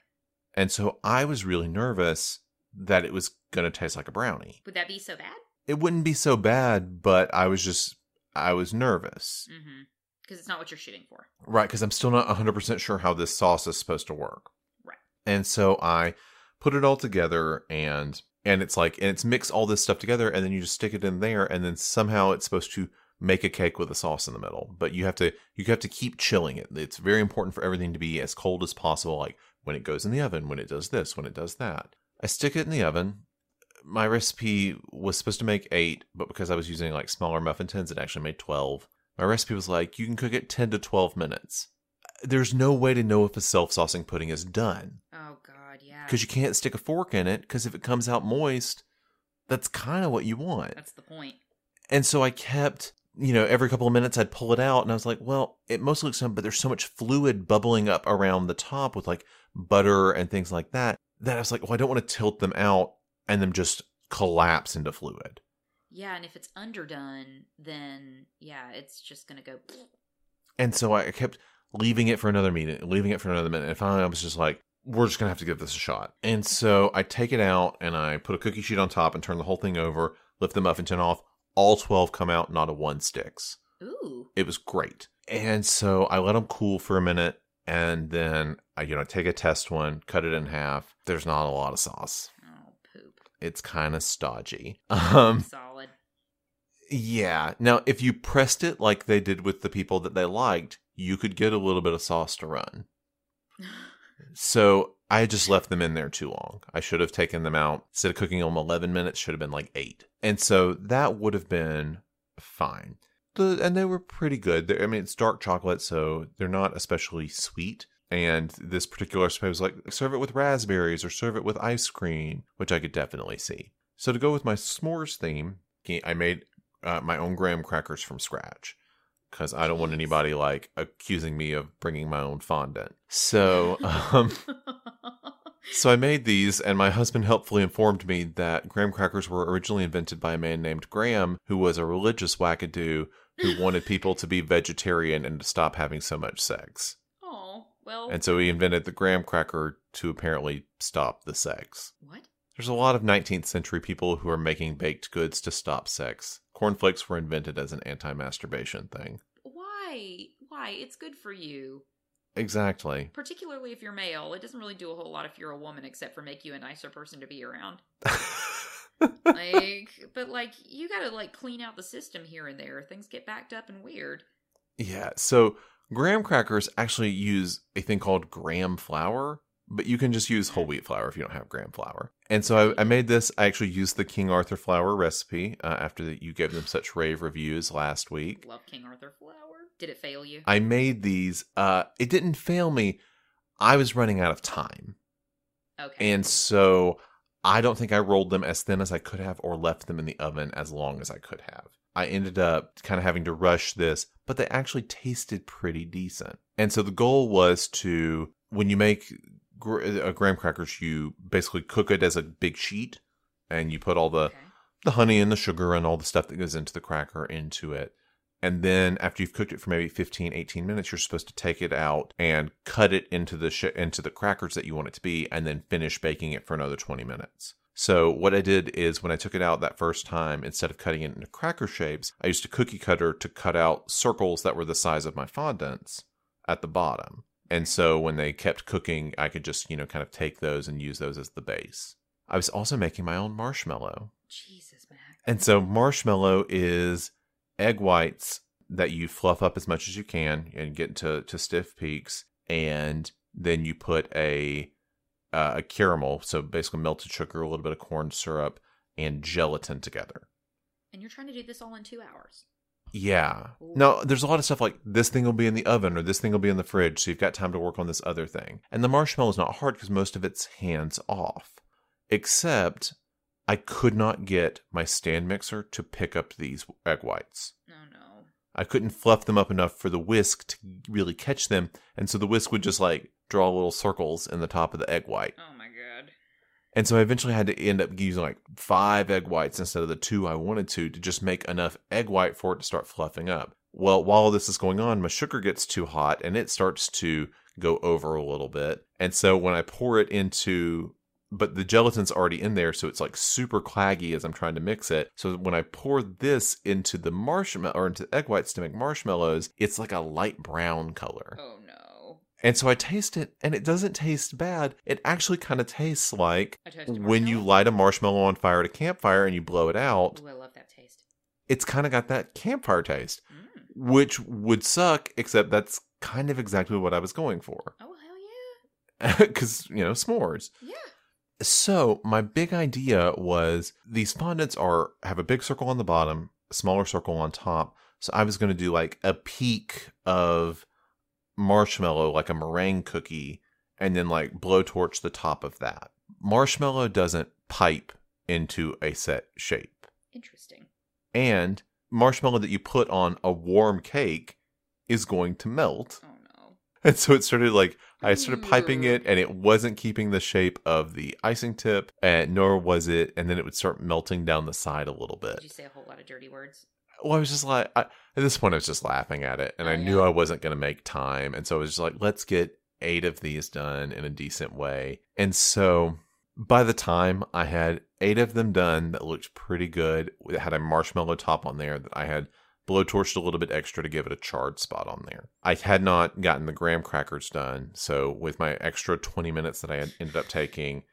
And so I was really nervous that it was going to taste like a brownie. Would that be so bad? It wouldn't be so bad, but I was just, I was nervous. Because mm-hmm. it's not what you're shooting for. Right, because I'm still not 100% sure how this sauce is supposed to work. Right. And so I put it all together and and it's like and it's mix all this stuff together and then you just stick it in there and then somehow it's supposed to make a cake with a sauce in the middle but you have to you have to keep chilling it. It's very important for everything to be as cold as possible like when it goes in the oven when it does this when it does that. I stick it in the oven. My recipe was supposed to make eight but because i was using like smaller muffin tins it actually made 12 my recipe was like you can cook it 10 to 12 minutes. There's no way to know if a self-saucing pudding is done. Oh god yeah. Because you can't stick a fork in it because if it comes out moist that's kind of what you want. That's the point. And so i kept you know, every couple of minutes I'd pull it out and I was like, well, it mostly looks done, but there's so much fluid bubbling up around the top with like butter and things like that that I was like, well, I don't want to tilt them out and them just collapse into fluid. Yeah, and if it's underdone, then yeah, it's just gonna go. And so I kept leaving it for another minute, leaving it for another minute, and finally I was just like, we're just gonna have to give this a shot. And so I take it out and I put a cookie sheet on top and turn the whole thing over, lift the muffin tin off, all 12 come out, not a one sticks. Ooh. It was great. And so I let them cool for a minute and then I, you know, take a test one, cut it in half. There's not a lot of sauce. Oh, poop. It's kind of stodgy. Um, Solid. yeah. Now, if you pressed it like they did with the people that they liked, you could get a little bit of sauce to run. So I just left them in there too long. I should have taken them out. Instead of cooking them 11 minutes, should have been like eight. And so that would have been fine. The, and they were pretty good. They're, I mean, it's dark chocolate, so they're not especially sweet. And this particular recipe was like, serve it with raspberries or serve it with ice cream, which I could definitely see. So to go with my s'mores theme, I made uh, my own graham crackers from scratch because I don't want anybody like accusing me of bringing my own fondant. So, um, so I made these, and my husband helpfully informed me that graham crackers were originally invented by a man named Graham, who was a religious wackadoo who wanted people to be vegetarian and to stop having so much sex. oh, well. And so he invented the graham cracker to apparently stop the sex. what? There's a lot of 19th century people who are making baked goods to stop sex. Cornflakes were invented as an anti masturbation thing. Why? Why? It's good for you. Exactly. Particularly if you're male. It doesn't really do a whole lot if you're a woman except for make you a nicer person to be around. Like, but like, you gotta like clean out the system here and there. Things get backed up and weird. yeah, so graham crackers actually use a thing called graham flour, but you can just use whole wheat flour if you don't have graham flour. And so I, I made this. I actually used the King Arthur flour recipe uh, after that you gave them such rave reviews last week. Love King Arthur flour. Did it fail you? I made these. Uh, it didn't fail me. I was running out of time. okay. And so I don't think I rolled them as thin as I could have or left them in the oven as long as I could have. I ended up kind of having to rush this, but they actually tasted pretty decent. And so the goal was to, when you make uh, graham crackers, you basically cook it as a big sheet and you put all the, okay. the honey and the sugar and all the stuff that goes into the cracker into it. And then after you've cooked it for maybe 15, 18 minutes, you're supposed to take it out and cut it into the sh- into the crackers that you want it to be and then finish baking it for another 20 minutes. So what I did is when I took it out that first time, instead of cutting it into cracker shapes, I used a cookie cutter to cut out circles that were the size of my fondants at the bottom. And so when they kept cooking, I could just, you know, kind of take those and use those as the base. I was also making my own marshmallow. Jesus, Mack. And so marshmallow is egg whites that you fluff up as much as you can and get to, to stiff peaks. And then you put a, uh, a caramel, so basically melted sugar, a little bit of corn syrup, and gelatin together. And you're trying to do this all in two hours. Yeah. Now, there's a lot of stuff like this thing will be in the oven or this thing will be in the fridge, so you've got time to work on this other thing. And the marshmallow is not hard because most of it's hands off. Except I could not get my stand mixer to pick up these egg whites. No, no. I couldn't fluff them up enough for the whisk to really catch them, and so the whisk would just like draw little circles in the top of the egg white. Oh. And so I eventually had to end up using like five egg whites instead of the two I wanted to to just make enough egg white for it to start fluffing up. Well, while this is going on, my sugar gets too hot and it starts to go over a little bit. And so when I pour it into but the gelatin's already in there, so it's like super claggy as I'm trying to mix it. So when I pour this into the marshmallow or into egg whites to make marshmallows, it's like a light brown color. Oh. And so I taste it, and it doesn't taste bad. It actually kind of tastes like when you light a marshmallow on fire at a campfire and you blow it out. Ooh, I love that taste. It's kind of got that campfire taste, Mm. which would suck, except that's kind of exactly what I was going for. Oh hell yeah. Because, you know, s'mores. Yeah. So my big idea was these fondants are have a big circle on the bottom, smaller circle on top. So I was going to do like a peak of marshmallow, like a meringue cookie, and then like blowtorch the top of that. Marshmallow doesn't pipe into a set shape, Interesting. and marshmallow that you put on a warm cake is going to melt. Oh no. And so it started like I started piping it, mm. and it wasn't keeping the shape of the icing tip, and nor was it. And then it would start melting down the side a little bit. Did you say a whole lot of dirty words? Well, I was just like, I, at this point, I was just laughing at it, and Oh, I knew. I wasn't going to make time, and so I was just like, let's get eight of these done in a decent way. And so by the time I had eight of them done that looked pretty good, that had a marshmallow top on there that I had blowtorched a little bit extra to give it a charred spot on there. I had not gotten the graham crackers done, so with my extra 20 minutes that I had ended up taking,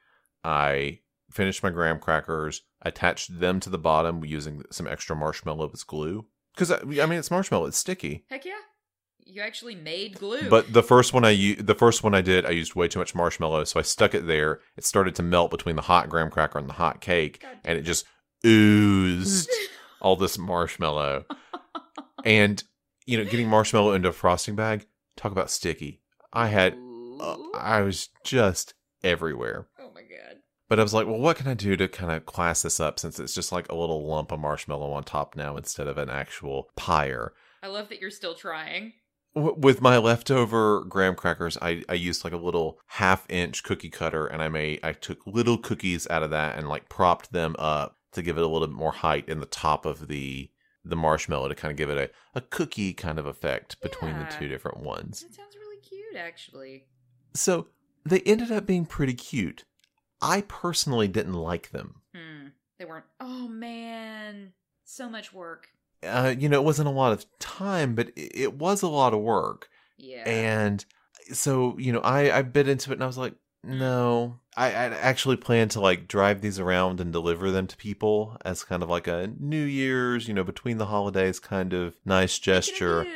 I finished my graham crackers, attached them to the bottom using some extra marshmallow as glue. Because I, I mean, it's marshmallow; it's sticky. Heck yeah. You actually made glue. But the first one I u- the first one I did, I used way too much marshmallow, so I stuck it there. It started to melt between the hot graham cracker and the hot cake, God and it just oozed all this marshmallow. and you know, getting marshmallow into a frosting bag, talk about sticky. I had, uh, I was just everywhere. But I was like, well, what can I do to kind of class this up since it's just like a little lump of marshmallow on top now instead of an actual pyre? I love that you're still trying. W- with my leftover graham crackers I, I used like a little half inch cookie cutter and i made i took little cookies out of that and like propped them up to give it a little bit more height in the top of the the marshmallow to kind of give it a, a cookie kind of effect between Yeah. the two different ones That sounds really cute, actually. so they ended up being pretty cute i personally didn't like them Hmm. They weren't. Oh man, so much work. uh, you know it wasn't a lot of time but it, it was a lot of work Yeah. And so, you know, I, I bit into it and I was like, no, I, I actually plan to like drive these around and deliver them to people as kind of like a New Year's, you know, between the holidays kind of nice gesture.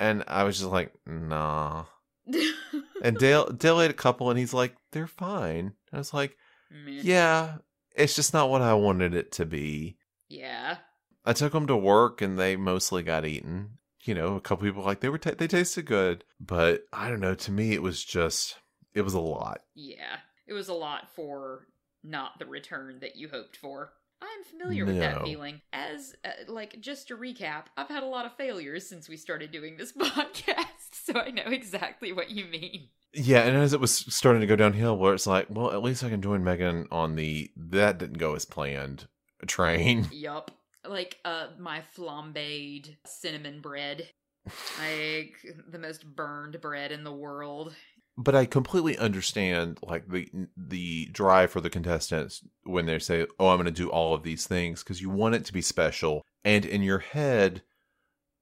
And I was just like, nah. And Dale, Dale ate a couple and he's like, they're fine. I was like, Meh. yeah, it's just not what I wanted it to be. Yeah. I took them to work and they mostly got eaten. You know, a couple people like they were ta they tasted good, but I don't know. To me, it was just it was a lot. Yeah. It was a lot for not the return that you hoped for. I'm familiar with that feeling. As, uh, like, just to recap, I've had a lot of failures since we started doing this podcast, so I know exactly what you mean. Yeah, and as it was starting to go downhill, where it's like, well, at least I can join Megan on the that didn't go as planned train. Yup. Like, uh, my flambéed cinnamon bread. Like, the most burned bread in the world. But I completely understand like the the drive for the contestants when they say, "Oh, I'm going to do all of these things" because you want it to be special. And in your head,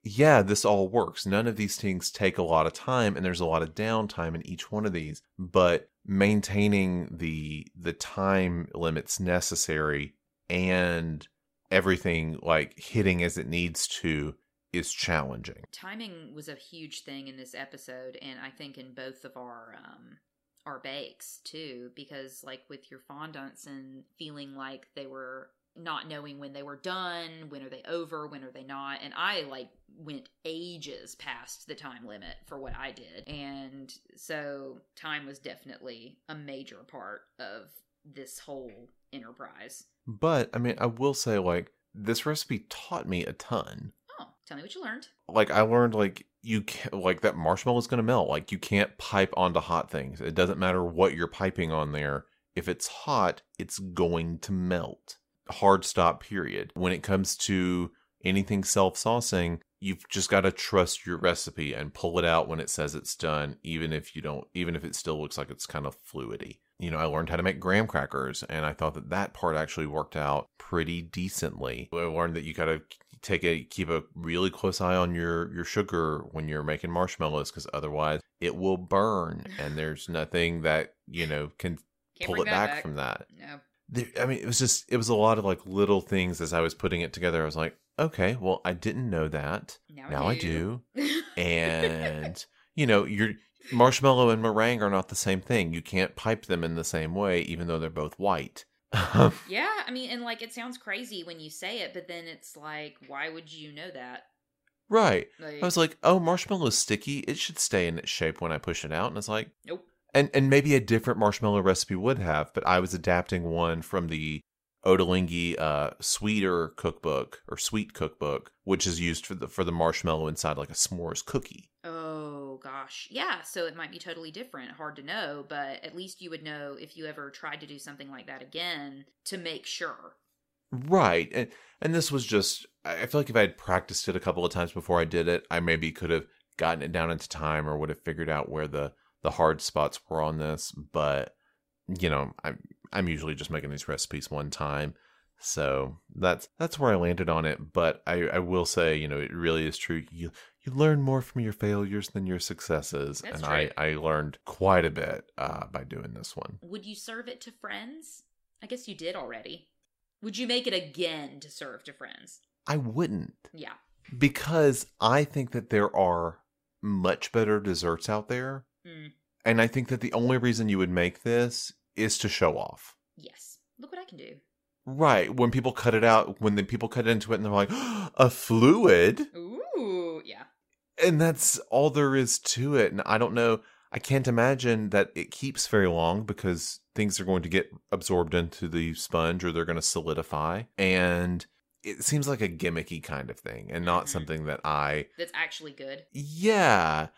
yeah, this all works. None of these things take a lot of time, and there's a lot of downtime in each one of these. But maintaining the the time limits necessary and everything like hitting as it needs to is challenging. timing was a huge thing in this episode and i think in both of our um our bakes too because like with your fondants and feeling like they were not knowing when they were done when are they over when are they not and i like went ages past the time limit for what i did and so time was definitely a major part of this whole enterprise But I mean, I will say like this recipe taught me a ton. oh tell me what you learned Like I learned like you can like that marshmallow is going to melt. Like you can't pipe onto hot things. It doesn't matter what you're piping on there. If it's hot, it's going to melt. Hard stop period. When it comes to anything self-saucing, you've just got to trust your recipe and pull it out when it says it's done even if you don't even if it still looks like it's kind of fluidy. You know, I learned how to make graham crackers and I thought that that part actually worked out pretty decently. I learned that you got to take a keep a really close eye on your your sugar when you're making marshmallows because otherwise it will burn and there's nothing that you know can Can't pull it that back, from that there, i mean it was just it was a lot of like little things as i was putting it together i was like okay well i didn't know that now, now i do and you know your marshmallow and meringue are not the same thing you can't pipe them in the same way even though they're both white Yeah, I mean, and like it sounds crazy when you say it, but then it's like, why would you know that? right Like, I was like, oh, marshmallow's sticky. It should stay in its shape when I push it out. And it's like, nope. And and maybe a different marshmallow recipe would have, but I was adapting one from the Ottolenghi uh, sweeter cookbook or sweet cookbook, which is used for the for the marshmallow inside like a s'mores cookie. Oh gosh, yeah. So it might be totally different. Hard to know, but at least you would know if you ever tried to do something like that again to make sure. Right. And and this was just I I feel like if I had practiced it a couple of times before I did it, I maybe could have gotten it down into time or would have figured out where the the hard spots were on this, but you know, I'm I'm usually just making these recipes one time So that's that's where I landed on it. But I, I will say, you know, it really is true. You you learn more from your failures than your successes, That's and true. I I learned quite a bit uh, by doing this one. Would you serve it to friends? I guess you did already. Would you make it again to serve to friends? I wouldn't Yeah. because I think that there are much better desserts out there, Mm, and I think that the only reason you would make this is to show off. yes. Look what I can do. Right. When people cut it out, when the people cut into it and they're like, a fluid? Ooh, yeah. And that's all there is to it. And I don't know. I can't imagine that it keeps very long because things are going to get absorbed into the sponge or they're going to solidify. And it seems like a gimmicky kind of thing and not Mhm. something that I, That's actually good. yeah.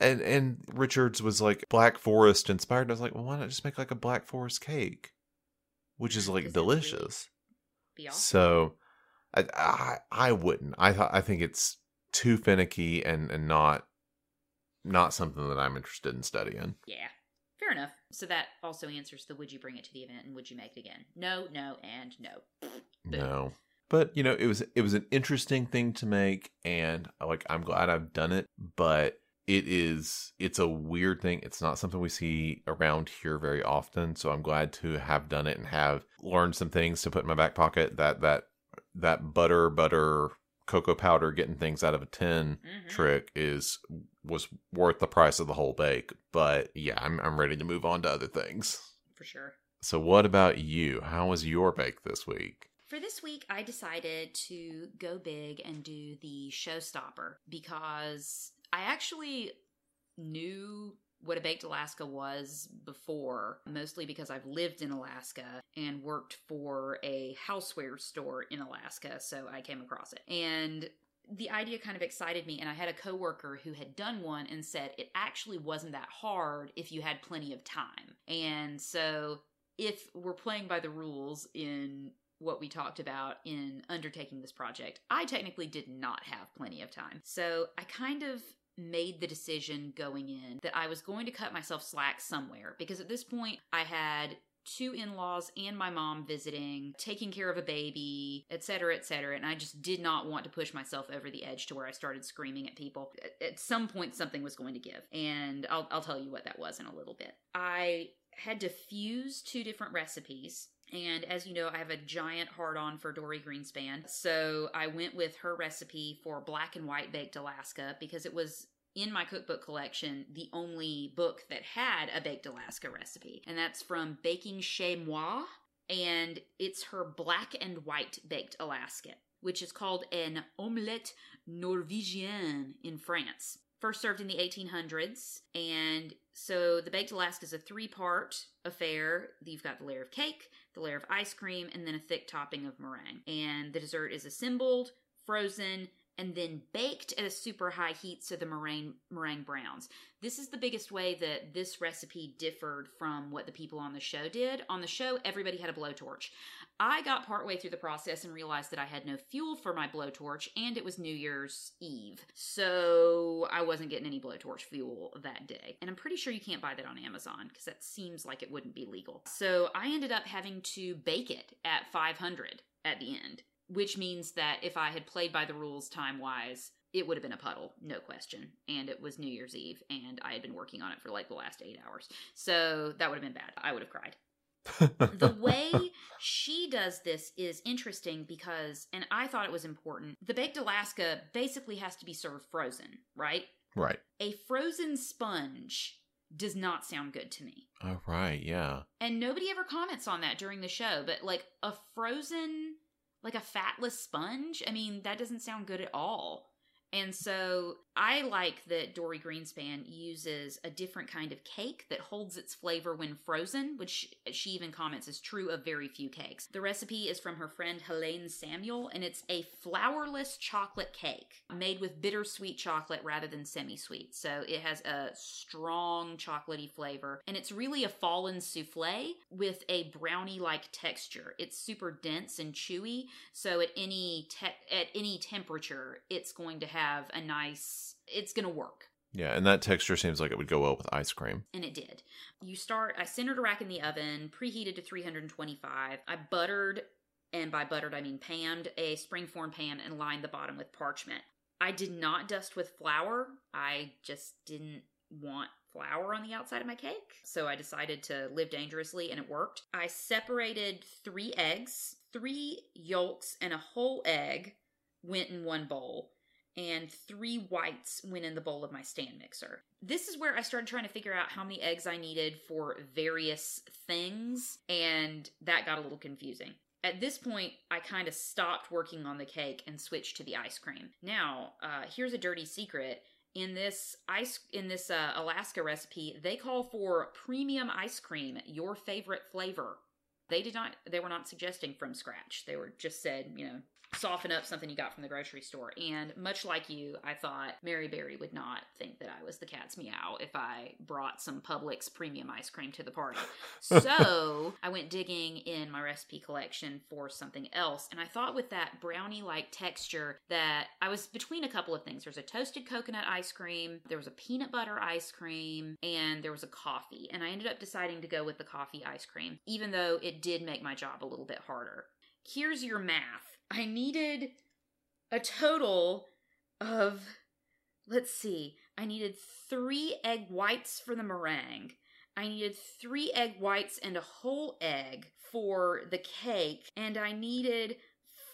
And and Richards was like Black Forest inspired. I was like, well, why not just make like a Black Forest cake, which is like like 'cause that's really- delicious. Awesome. So, I, I I wouldn't. I th- I think it's too finicky and and not not something that I'm interested in studying. Yeah. Fair enough. So that also answers the would you bring it to the event and would you make it again? No, no, and no. Boom. No, but you know, it was it was an interesting thing to make, and like I'm glad I've done it. But it is it's a weird thing. It's not something we see around here very often. So I'm glad to have done it and have learned some things to put in my back pocket. That that that butter butter cocoa powder getting things out of a tin Mhm. trick is was worth the price of the whole bake. But yeah, I'm I'm ready to move on to other things. For sure. So what about you? How was your bake this week? For this week, I decided to go big and do the showstopper because I actually knew what a baked Alaska was before, mostly because I've lived in Alaska and worked for a houseware store in Alaska, so I came across it. And the idea kind of excited me, and I had a coworker who had done one and said it actually wasn't that hard if you had plenty of time. And so if we're playing by the rules in what we talked about in undertaking this project, I technically did not have plenty of time. So I kind of made the decision going in that I was going to cut myself slack somewhere because at this point I had two in-laws and my mom visiting taking care of a baby etc etc and i just did not want to push myself over the edge to where i started screaming at people. At, some point something was going to give and I'll, I'll tell you what that was in a little bit. I had to fuse two different recipes and as you know, I have a giant hard on for Dorie Greenspan. So I went with her recipe for black and white baked Alaska because it was in my cookbook collection the only book that had a baked Alaska recipe. And that's from Baking Chez Moi. And it's her black and white baked Alaska, which is called an omelette norvégienne in France first served in the 1800s. And so the baked Alaska is a three part affair. You've got the layer of cake, the layer of ice cream, and then a thick topping of meringue. And the dessert is assembled, frozen, and then baked at a super high heat so the meringue meringue browns. This is the biggest way that this recipe differed from what the people on the show did. On the show, everybody had a blowtorch. I got partway through the process and realized that I had no fuel for my blowtorch and it was New Year's Eve. So I wasn't getting any blowtorch fuel that day. And I'm pretty sure you can't buy that on Amazon because that seems like it wouldn't be legal. So I ended up having to bake it at 500 at the end which means that if I had played by the rules time wise, it would have been a puddle, no question. And it was New Year's Eve, and I had been working on it for like the last eight hours. So that would have been bad. I would have cried. The way she does this is interesting because, and I thought it was important, the baked Alaska basically has to be served frozen, right? right. A frozen sponge does not sound good to me. Oh, right. Yeah. And nobody ever comments on that during the show, but like a frozen like a fatless sponge. I mean, that doesn't sound good at all. And so I like that Dorie Greenspan uses a different kind of cake that holds its flavor when frozen, which she even comments is true of very few cakes. The recipe is from her friend Helene Samuel, and it's a flourless chocolate cake made with bittersweet chocolate rather than semi sweet. So it has a strong chocolatey flavor, and it's really a fallen souffle with a brownie like texture. It's super dense and chewy, so at any te- at any temperature, it's going to have a nice. It's to work. Yeah. And that texture seems like it would go well with ice cream. And it did. You start, I centered a rack in the oven, preheated to 325. I buttered and by buttered I mean panned, a springform pan and lined the bottom with parchment. I did not dust with flour. I just didn't want flour on the outside of my cake. So I decided to live dangerously and it worked. I separated three eggs, three yolks, and a whole egg went in one bowl. And three whites went in the bowl of my stand mixer. This is where I started trying to figure out how many eggs I needed for various things, and that got a little confusing. At this point, I kind of stopped working on the cake and switched to the ice cream. Now, uh, here's a dirty secret in this ice in this uh, Alaska recipe, they call for premium ice cream, your favorite flavor. They did not they were not suggesting from scratch. They were just said, you know, soften up something you got from the grocery store. And much like you, I thought Mary Berry would not think that I was the cat's meow if I brought some Publix premium ice cream to the party. so I went digging in my recipe collection for something else. And I thought with that brownie like texture that I was between a couple of things. There's a toasted coconut ice cream, there was a peanut butter ice cream, and there was a coffee. And I ended up deciding to go with the coffee ice cream, even though it did make my job a little bit harder. Here's your math I needed a total of, let's see, I needed three egg whites for the meringue. I needed three egg whites and a whole egg for the cake, and I needed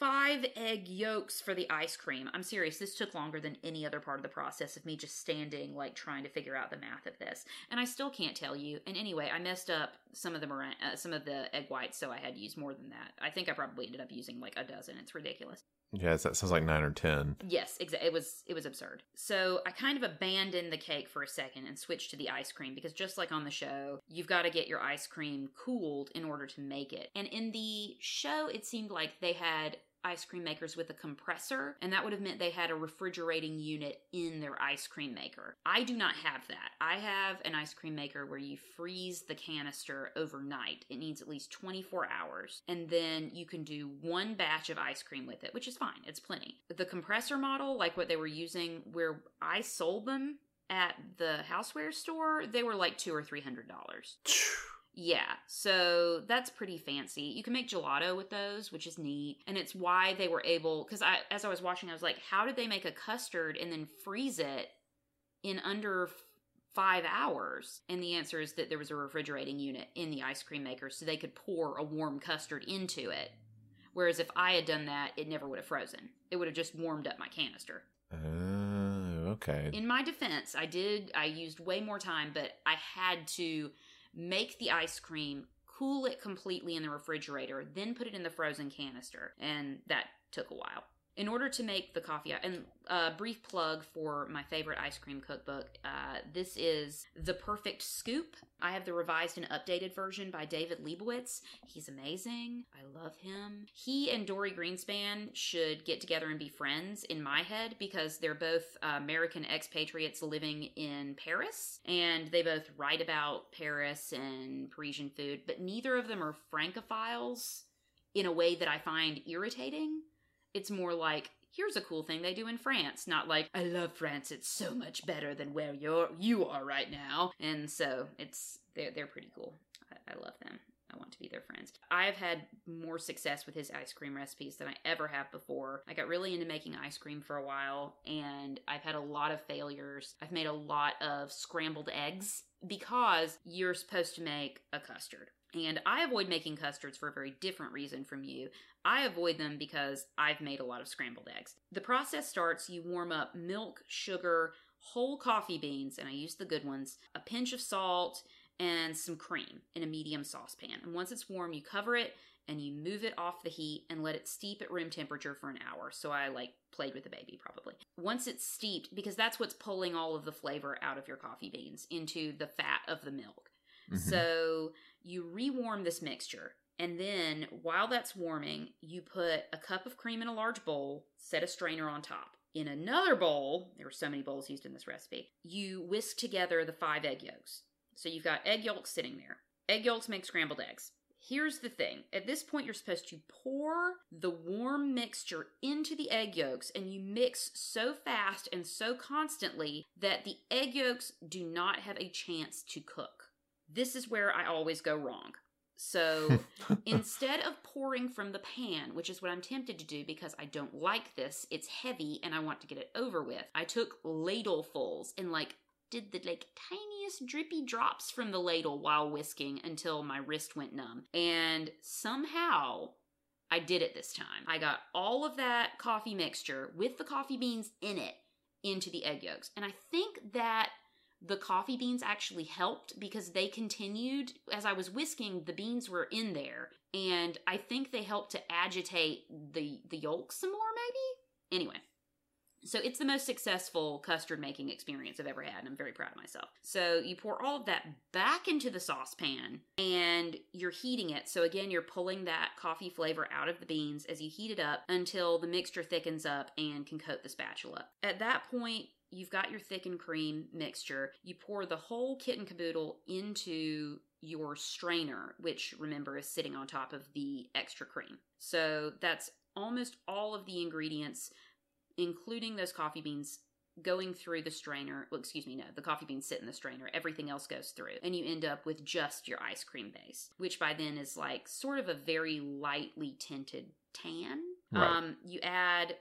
five egg yolks for the ice cream. I'm serious, this took longer than any other part of the process of me just standing, like trying to figure out the math of this. And I still can't tell you. And anyway, I messed up some of the meringue, uh, some of the egg whites, so I had to use more than that. I think I probably ended up using like a dozen. It's ridiculous. Yeah, that sounds like nine or ten. Yes, exactly. It was it was absurd. So I kind of abandoned the cake for a second and switched to the ice cream because just like on the show, you've got to get your ice cream cooled in order to make it. And in the show, it seemed like they had ice cream makers with a compressor, and that would have meant they had a refrigerating unit in their ice cream maker. I do not have that. I have an ice cream maker where you freeze the canister overnight. It needs at least 24 hours, and then you can do one batch of ice cream with it, which is fine. It's plenty. The compressor model, like what they were using where I sold them at the houseware store, they were like two or three hundred dollars. Yeah, so that's pretty fancy. You can make gelato with those, which is neat. And it's why they were able cuz I as I was watching I was like, how did they make a custard and then freeze it in under 5 hours? And the answer is that there was a refrigerating unit in the ice cream maker so they could pour a warm custard into it. Whereas if I had done that, it never would have frozen. It would have just warmed up my canister. Uh, okay. In my defense, I did I used way more time, but I had to make the ice cream, cool it completely in the refrigerator, then put it in the frozen canister. And that took a while in order to make the coffee and a brief plug for my favorite ice cream cookbook uh, this is the perfect scoop. I have the revised and updated version by david lebovitz. He's amazing. I love him. He and dorie greenspan should get together and be friends in my head because they're both american expatriates living in paris and they both write about paris and parisian food but neither of them are francophiles in a way that i find irritating it's more like here's a cool thing they do in France, not like I love France. It's so much better than where you're you are right now. And so it's they're they're pretty cool. I, I love them. I want to be their friends. I've had more success with his ice cream recipes than I ever have before. I got really into making ice cream for a while and I've had a lot of failures. I've made a lot of scrambled eggs because you're supposed to make a custard. And I avoid making custards for a very different reason from you. I avoid them because I've made a lot of scrambled eggs. The process starts you warm up milk, sugar, whole coffee beans, and I use the good ones, a pinch of salt, and some cream in a medium saucepan. And once it's warm, you cover it and you move it off the heat and let it steep at room temperature for an hour. So I like played with the baby probably. Once it's steeped, because that's what's pulling all of the flavor out of your coffee beans into the fat of the milk. Mm-hmm. So you rewarm this mixture. And then while that's warming, you put a cup of cream in a large bowl, set a strainer on top. In another bowl, there were so many bowls used in this recipe, you whisk together the five egg yolks. So you've got egg yolks sitting there. Egg yolks make scrambled eggs. Here's the thing at this point, you're supposed to pour the warm mixture into the egg yolks, and you mix so fast and so constantly that the egg yolks do not have a chance to cook. This is where I always go wrong. So instead of pouring from the pan, which is what I'm tempted to do because I don't like this, it's heavy and I want to get it over with, I took ladlefuls and like did the like tiniest drippy drops from the ladle while whisking until my wrist went numb. And somehow I did it this time. I got all of that coffee mixture with the coffee beans in it into the egg yolks. And I think that the coffee beans actually helped because they continued as I was whisking the beans were in there and I think they helped to agitate the the yolks some more maybe. Anyway, so it's the most successful custard making experience I've ever had, and I'm very proud of myself. So you pour all of that back into the saucepan and you're heating it. So again, you're pulling that coffee flavor out of the beans as you heat it up until the mixture thickens up and can coat the spatula. At that point, you've got your thickened cream mixture. You pour the whole kit and caboodle into your strainer, which remember is sitting on top of the extra cream. So that's almost all of the ingredients including those coffee beans going through the strainer. Well, excuse me, no, the coffee beans sit in the strainer. Everything else goes through. And you end up with just your ice cream base, which by then is like sort of a very lightly tinted tan. Right. Um, you add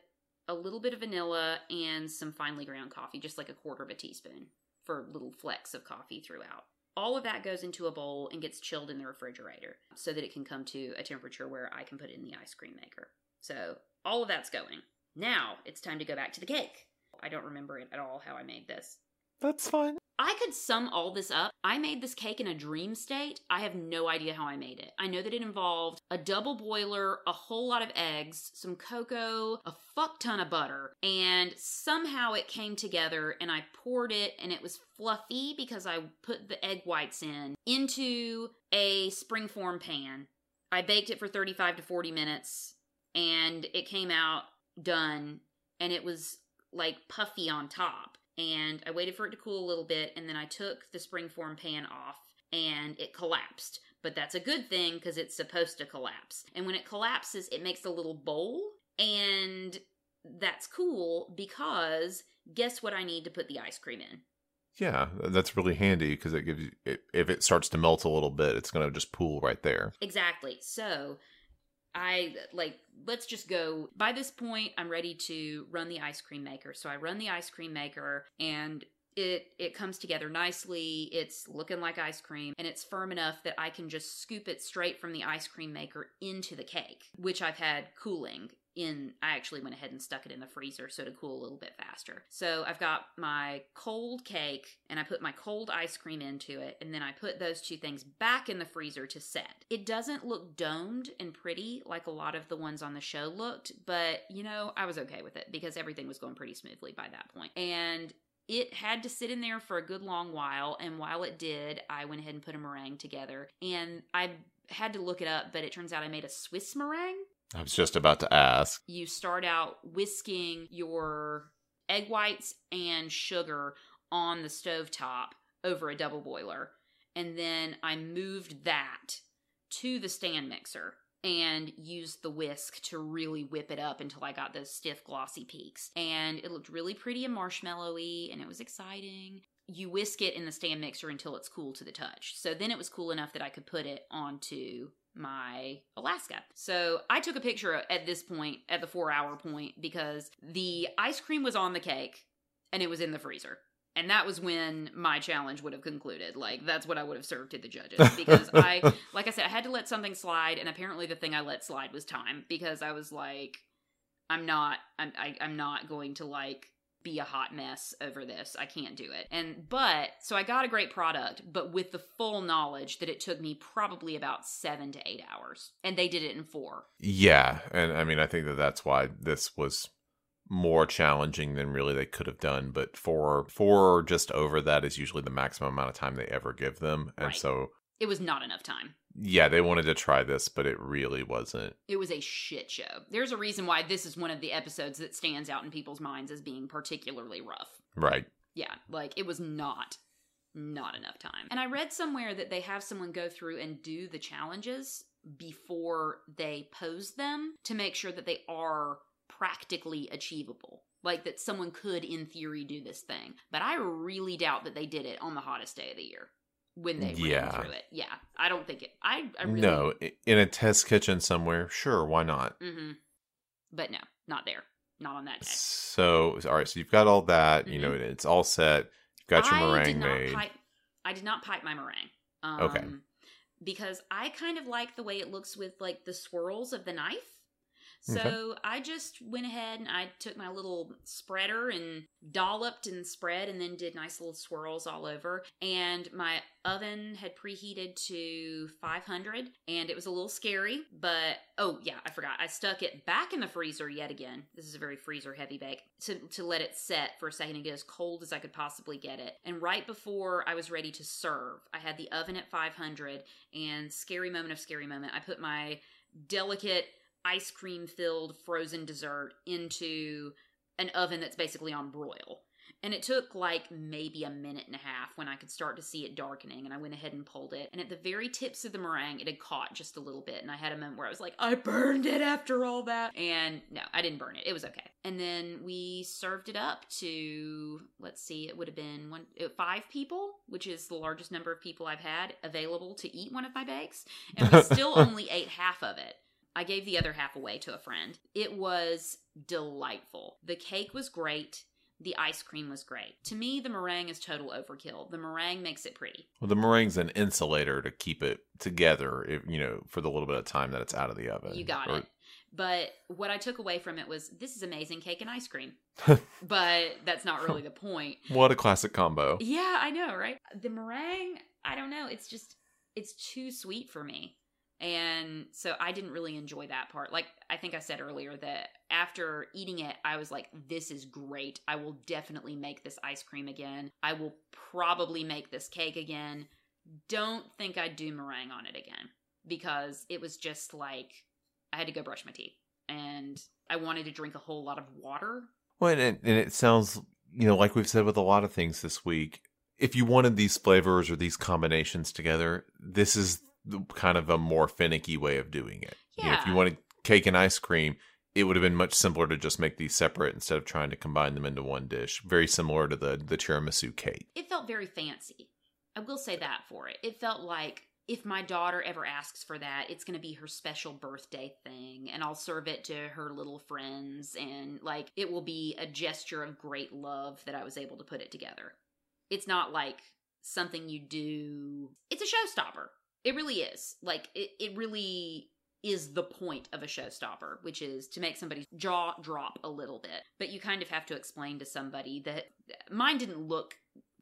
a little bit of vanilla and some finely ground coffee, just like a quarter of a teaspoon for little flecks of coffee throughout. All of that goes into a bowl and gets chilled in the refrigerator so that it can come to a temperature where I can put it in the ice cream maker. So all of that's going. Now it's time to go back to the cake. I don't remember it at all how I made this. That's fine. I could sum all this up. I made this cake in a dream state. I have no idea how I made it. I know that it involved a double boiler, a whole lot of eggs, some cocoa, a fuck ton of butter, and somehow it came together and I poured it and it was fluffy because I put the egg whites in into a springform pan. I baked it for 35 to 40 minutes and it came out done and it was like puffy on top. And I waited for it to cool a little bit and then I took the springform pan off and it collapsed. But that's a good thing because it's supposed to collapse. And when it collapses, it makes a little bowl. And that's cool because guess what I need to put the ice cream in? Yeah, that's really handy because it gives you, if it starts to melt a little bit, it's going to just pool right there. Exactly. So I like let's just go. By this point, I'm ready to run the ice cream maker. So I run the ice cream maker and it it comes together nicely. It's looking like ice cream and it's firm enough that I can just scoop it straight from the ice cream maker into the cake, which I've had cooling in I actually went ahead and stuck it in the freezer so to cool a little bit faster. So I've got my cold cake and I put my cold ice cream into it and then I put those two things back in the freezer to set. It doesn't look domed and pretty like a lot of the ones on the show looked, but you know, I was okay with it because everything was going pretty smoothly by that point. And it had to sit in there for a good long while and while it did i went ahead and put a meringue together and i had to look it up but it turns out i made a swiss meringue I was just about to ask. you start out whisking your egg whites and sugar on the stove top over a double boiler and then i moved that to the stand mixer and used the whisk to really whip it up until I got those stiff glossy peaks. And it looked really pretty and marshmallowy and it was exciting. You whisk it in the stand mixer until it's cool to the touch. So then it was cool enough that I could put it onto my Alaska. So I took a picture at this point, at the four hour point, because the ice cream was on the cake and it was in the freezer. And that was when my challenge would have concluded. Like, that's what I would have served to the judges. Because I, like I said, I had to let something slide. And apparently the thing I let slide was time. Because I was like, I'm not, I'm, I, I'm not going to like be a hot mess over this. I can't do it. And but so I got a great product, but with the full knowledge that it took me probably about 7 to 8 hours and they did it in 4. Yeah, and I mean, I think that that's why this was more challenging than really they could have done. But for for or just over that is usually the maximum amount of time they ever give them, and Right. so It was not enough time. Yeah, they wanted to try this, but it really wasn't. It was a shit show. There's a reason why this is one of the episodes that stands out in people's minds as being particularly rough. Right. Yeah, like it was not not enough time. And I read somewhere that they have someone go through and do the challenges before they pose them to make sure that they are practically achievable. Like that someone could in theory do this thing. But I really doubt that they did it on the hottest day of the year. When they Yeah. ran through it. Yeah, I don't think it. I, I really No, in a test kitchen somewhere, sure, why not? hmm But no, not there. Not on that day. So, all right, so you've got all that, you know, it's all set. You've got your Mm-hmm. I meringue made. Pipe, I did not pipe my meringue. Um, Okay. Because I kind of like the way it looks with like the swirls of the knife. So Okay. I just went ahead and I took my little spreader and dolloped and spread and then did nice little swirls all over. And my oven had preheated to 500 and it was a little scary, but oh yeah, I forgot. I stuck it back in the freezer yet again. This is a very freezer heavy bake to, to let it set for a second and get as cold as I could possibly get it. And right before I was ready to serve, I had the oven at 500 and scary moment of scary moment. I put my delicate ice cream filled frozen dessert into an oven that's basically on broil. And it took like maybe a minute and a half when I could start to see it darkening. And I went ahead and pulled it. And at the very tips of the meringue, it had caught just a little bit. And I had a moment where I was like, I burned it after all that. And no, I didn't burn it. It was okay. And then we served it up to, let's see, it would have been one, uh, five people, which is the largest number of people I've had available to eat one of my bakes. And we still only ate half of it. I gave the other half away to a friend. It was delightful. The cake was great. The ice cream was great. To me, the meringue is total overkill. The meringue makes it pretty. Well, the meringue's an insulator to keep it together, if, you know, for the little bit of time that it's out of the oven. You got Or- it. But what I took away from it was this is amazing cake and ice cream. but that's not really the point. What a classic combo. Yeah, I know, right? The meringue, I don't know. It's just, it's too sweet for me. And so I didn't really enjoy that part. Like I think I said earlier that after eating it, I was like, this is great. I will definitely make this ice cream again. I will probably make this cake again. Don't think I'd do meringue on it again because it was just like I had to go brush my teeth and I wanted to drink a whole lot of water. Well, and it, and it sounds, you know, like we've said with a lot of things this week, if you wanted these flavors or these combinations together, this is kind of a more finicky way of doing it. You know, if you Yeah. wanted cake and ice cream, it would have been much simpler to just make these separate instead of trying to combine them into one dish. Very similar to the the tiramisu cake. it felt very fancy. I will say that for it. It felt like if my daughter ever asks for that, it's going to be her special birthday thing, and I'll serve it to her little friends, and like it will be a gesture of great love that I was able to put it together. It's not like something you do, it's a showstopper. It really is. Like, it, it really is the point of a showstopper, which is to make somebody's jaw drop a little bit. But you kind of have to explain to somebody that mine didn't look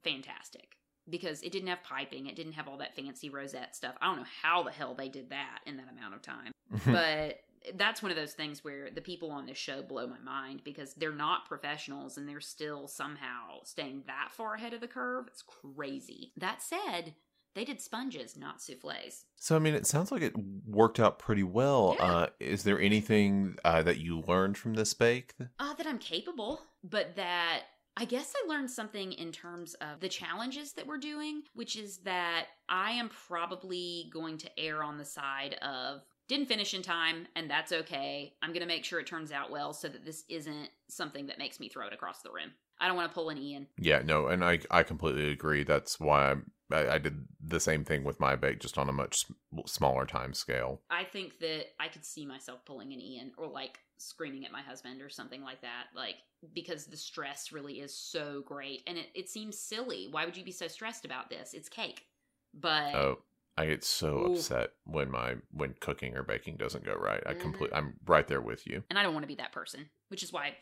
fantastic because it didn't have piping, it didn't have all that fancy rosette stuff. I don't know how the hell they did that in that amount of time. but that's one of those things where the people on this show blow my mind because they're not professionals and they're still somehow staying that far ahead of the curve. It's crazy. That said, they did sponges, not souffles. So, I mean, it sounds like it worked out pretty well. Yeah. Uh, is there anything uh, that you learned from this bake? Uh, that I'm capable, but that I guess I learned something in terms of the challenges that we're doing, which is that I am probably going to err on the side of didn't finish in time, and that's okay. I'm going to make sure it turns out well so that this isn't something that makes me throw it across the room. I don't want to pull an Ian. Yeah, no, and I I completely agree. That's why I'm, I I did the same thing with my bake, just on a much smaller time scale. I think that I could see myself pulling an Ian or like screaming at my husband or something like that. Like, because the stress really is so great. And it, it seems silly. Why would you be so stressed about this? It's cake. But Oh, I get so Ooh. upset when my when cooking or baking doesn't go right. I complete. Mm-hmm. I'm right there with you. and I don't want to be that person, which is why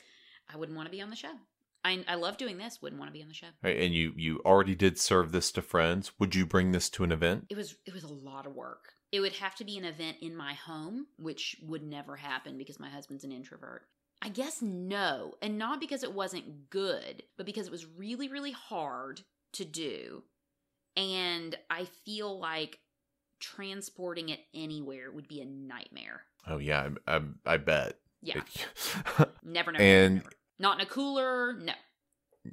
I wouldn't want to be on the show. I, I love doing this, wouldn't want to be on the show. Right, and you you already did serve this to friends. Would you bring this to an event? It was it was a lot of work. It would have to be an event in my home, which would never happen because my husband's an introvert. I guess no, and not because it wasn't good, but because it was really really hard to do. And I feel like transporting it anywhere would be a nightmare. Oh yeah, I I, I bet. Yeah. It- Never never, And- never, never. Not in a cooler, no.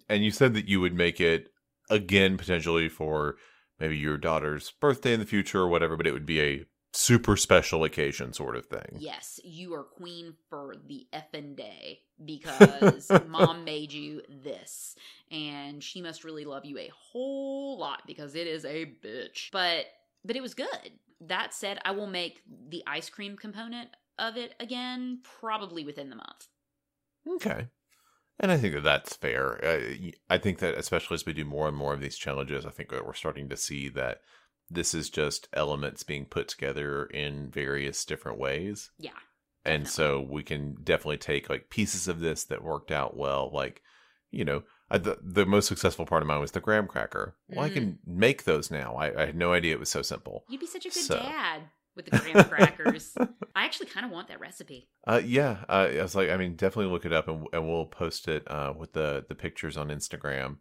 and you said that you would make it again potentially for maybe your daughter's birthday in the future or whatever, but it would be a super special occasion sort of thing. Yes, you are queen for the effing day because mom made you this. And she must really love you a whole lot because it is a bitch. But but it was good. That said, I will make the ice cream component of it again probably within the month. Okay. And I think that that's fair. Uh, I think that especially as we do more and more of these challenges, I think that we're starting to see that this is just elements being put together in various different ways. Yeah. And so we can definitely take like pieces of this that worked out well. Like, you know, I, the, the most successful part of mine was the graham cracker. Well, I Mm. can make those now. I, I had no idea it was so simple. You'd be such a good So- dad with the graham crackers. I actually kind of want that recipe. Uh, yeah, uh, I was like, I mean, definitely look it up, and, and we'll post it uh, with the the pictures on Instagram.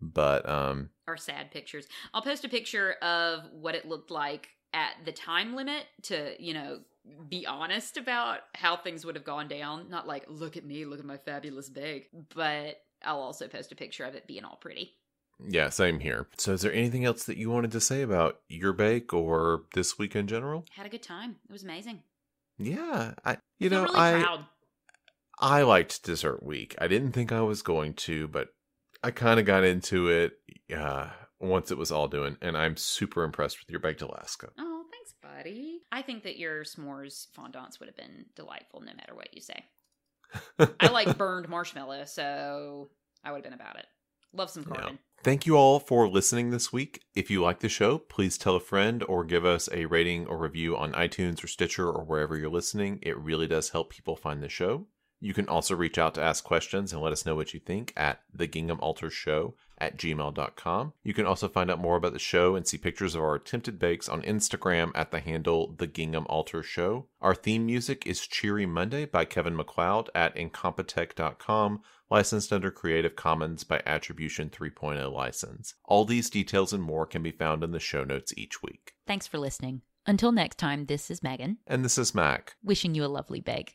But um, Or sad pictures. I'll post a picture of what it looked like at the time limit to, you know, be honest about how things would have gone down. Not like, look at me, look at my fabulous bag, But I'll also post a picture of it being all pretty. Yeah, same here. So, is there anything else that you wanted to say about your bake or this week in general? Had a good time. It was amazing. Yeah, I you Feel know really I proud. I liked dessert week. I didn't think I was going to, but I kind of got into it uh, once it was all doing, and I'm super impressed with your baked Alaska. Oh, thanks, buddy. I think that your s'mores fondants would have been delightful no matter what you say. I like burned marshmallow, so I would have been about it. Love some carbon. Thank you all for listening this week. If you like the show, please tell a friend or give us a rating or review on iTunes or Stitcher or wherever you're listening. It really does help people find the show. You can also reach out to ask questions and let us know what you think at the Gingham Altar Show at gmail.com. You can also find out more about the show and see pictures of our attempted bakes on Instagram at the handle The Gingham Altar Show. Our theme music is Cheery Monday by Kevin MacLeod at incompetech.com, licensed under Creative Commons by Attribution 3.0 license. All these details and more can be found in the show notes each week. Thanks for listening. Until next time, this is Megan, And this is Mack. wishing you a lovely bake.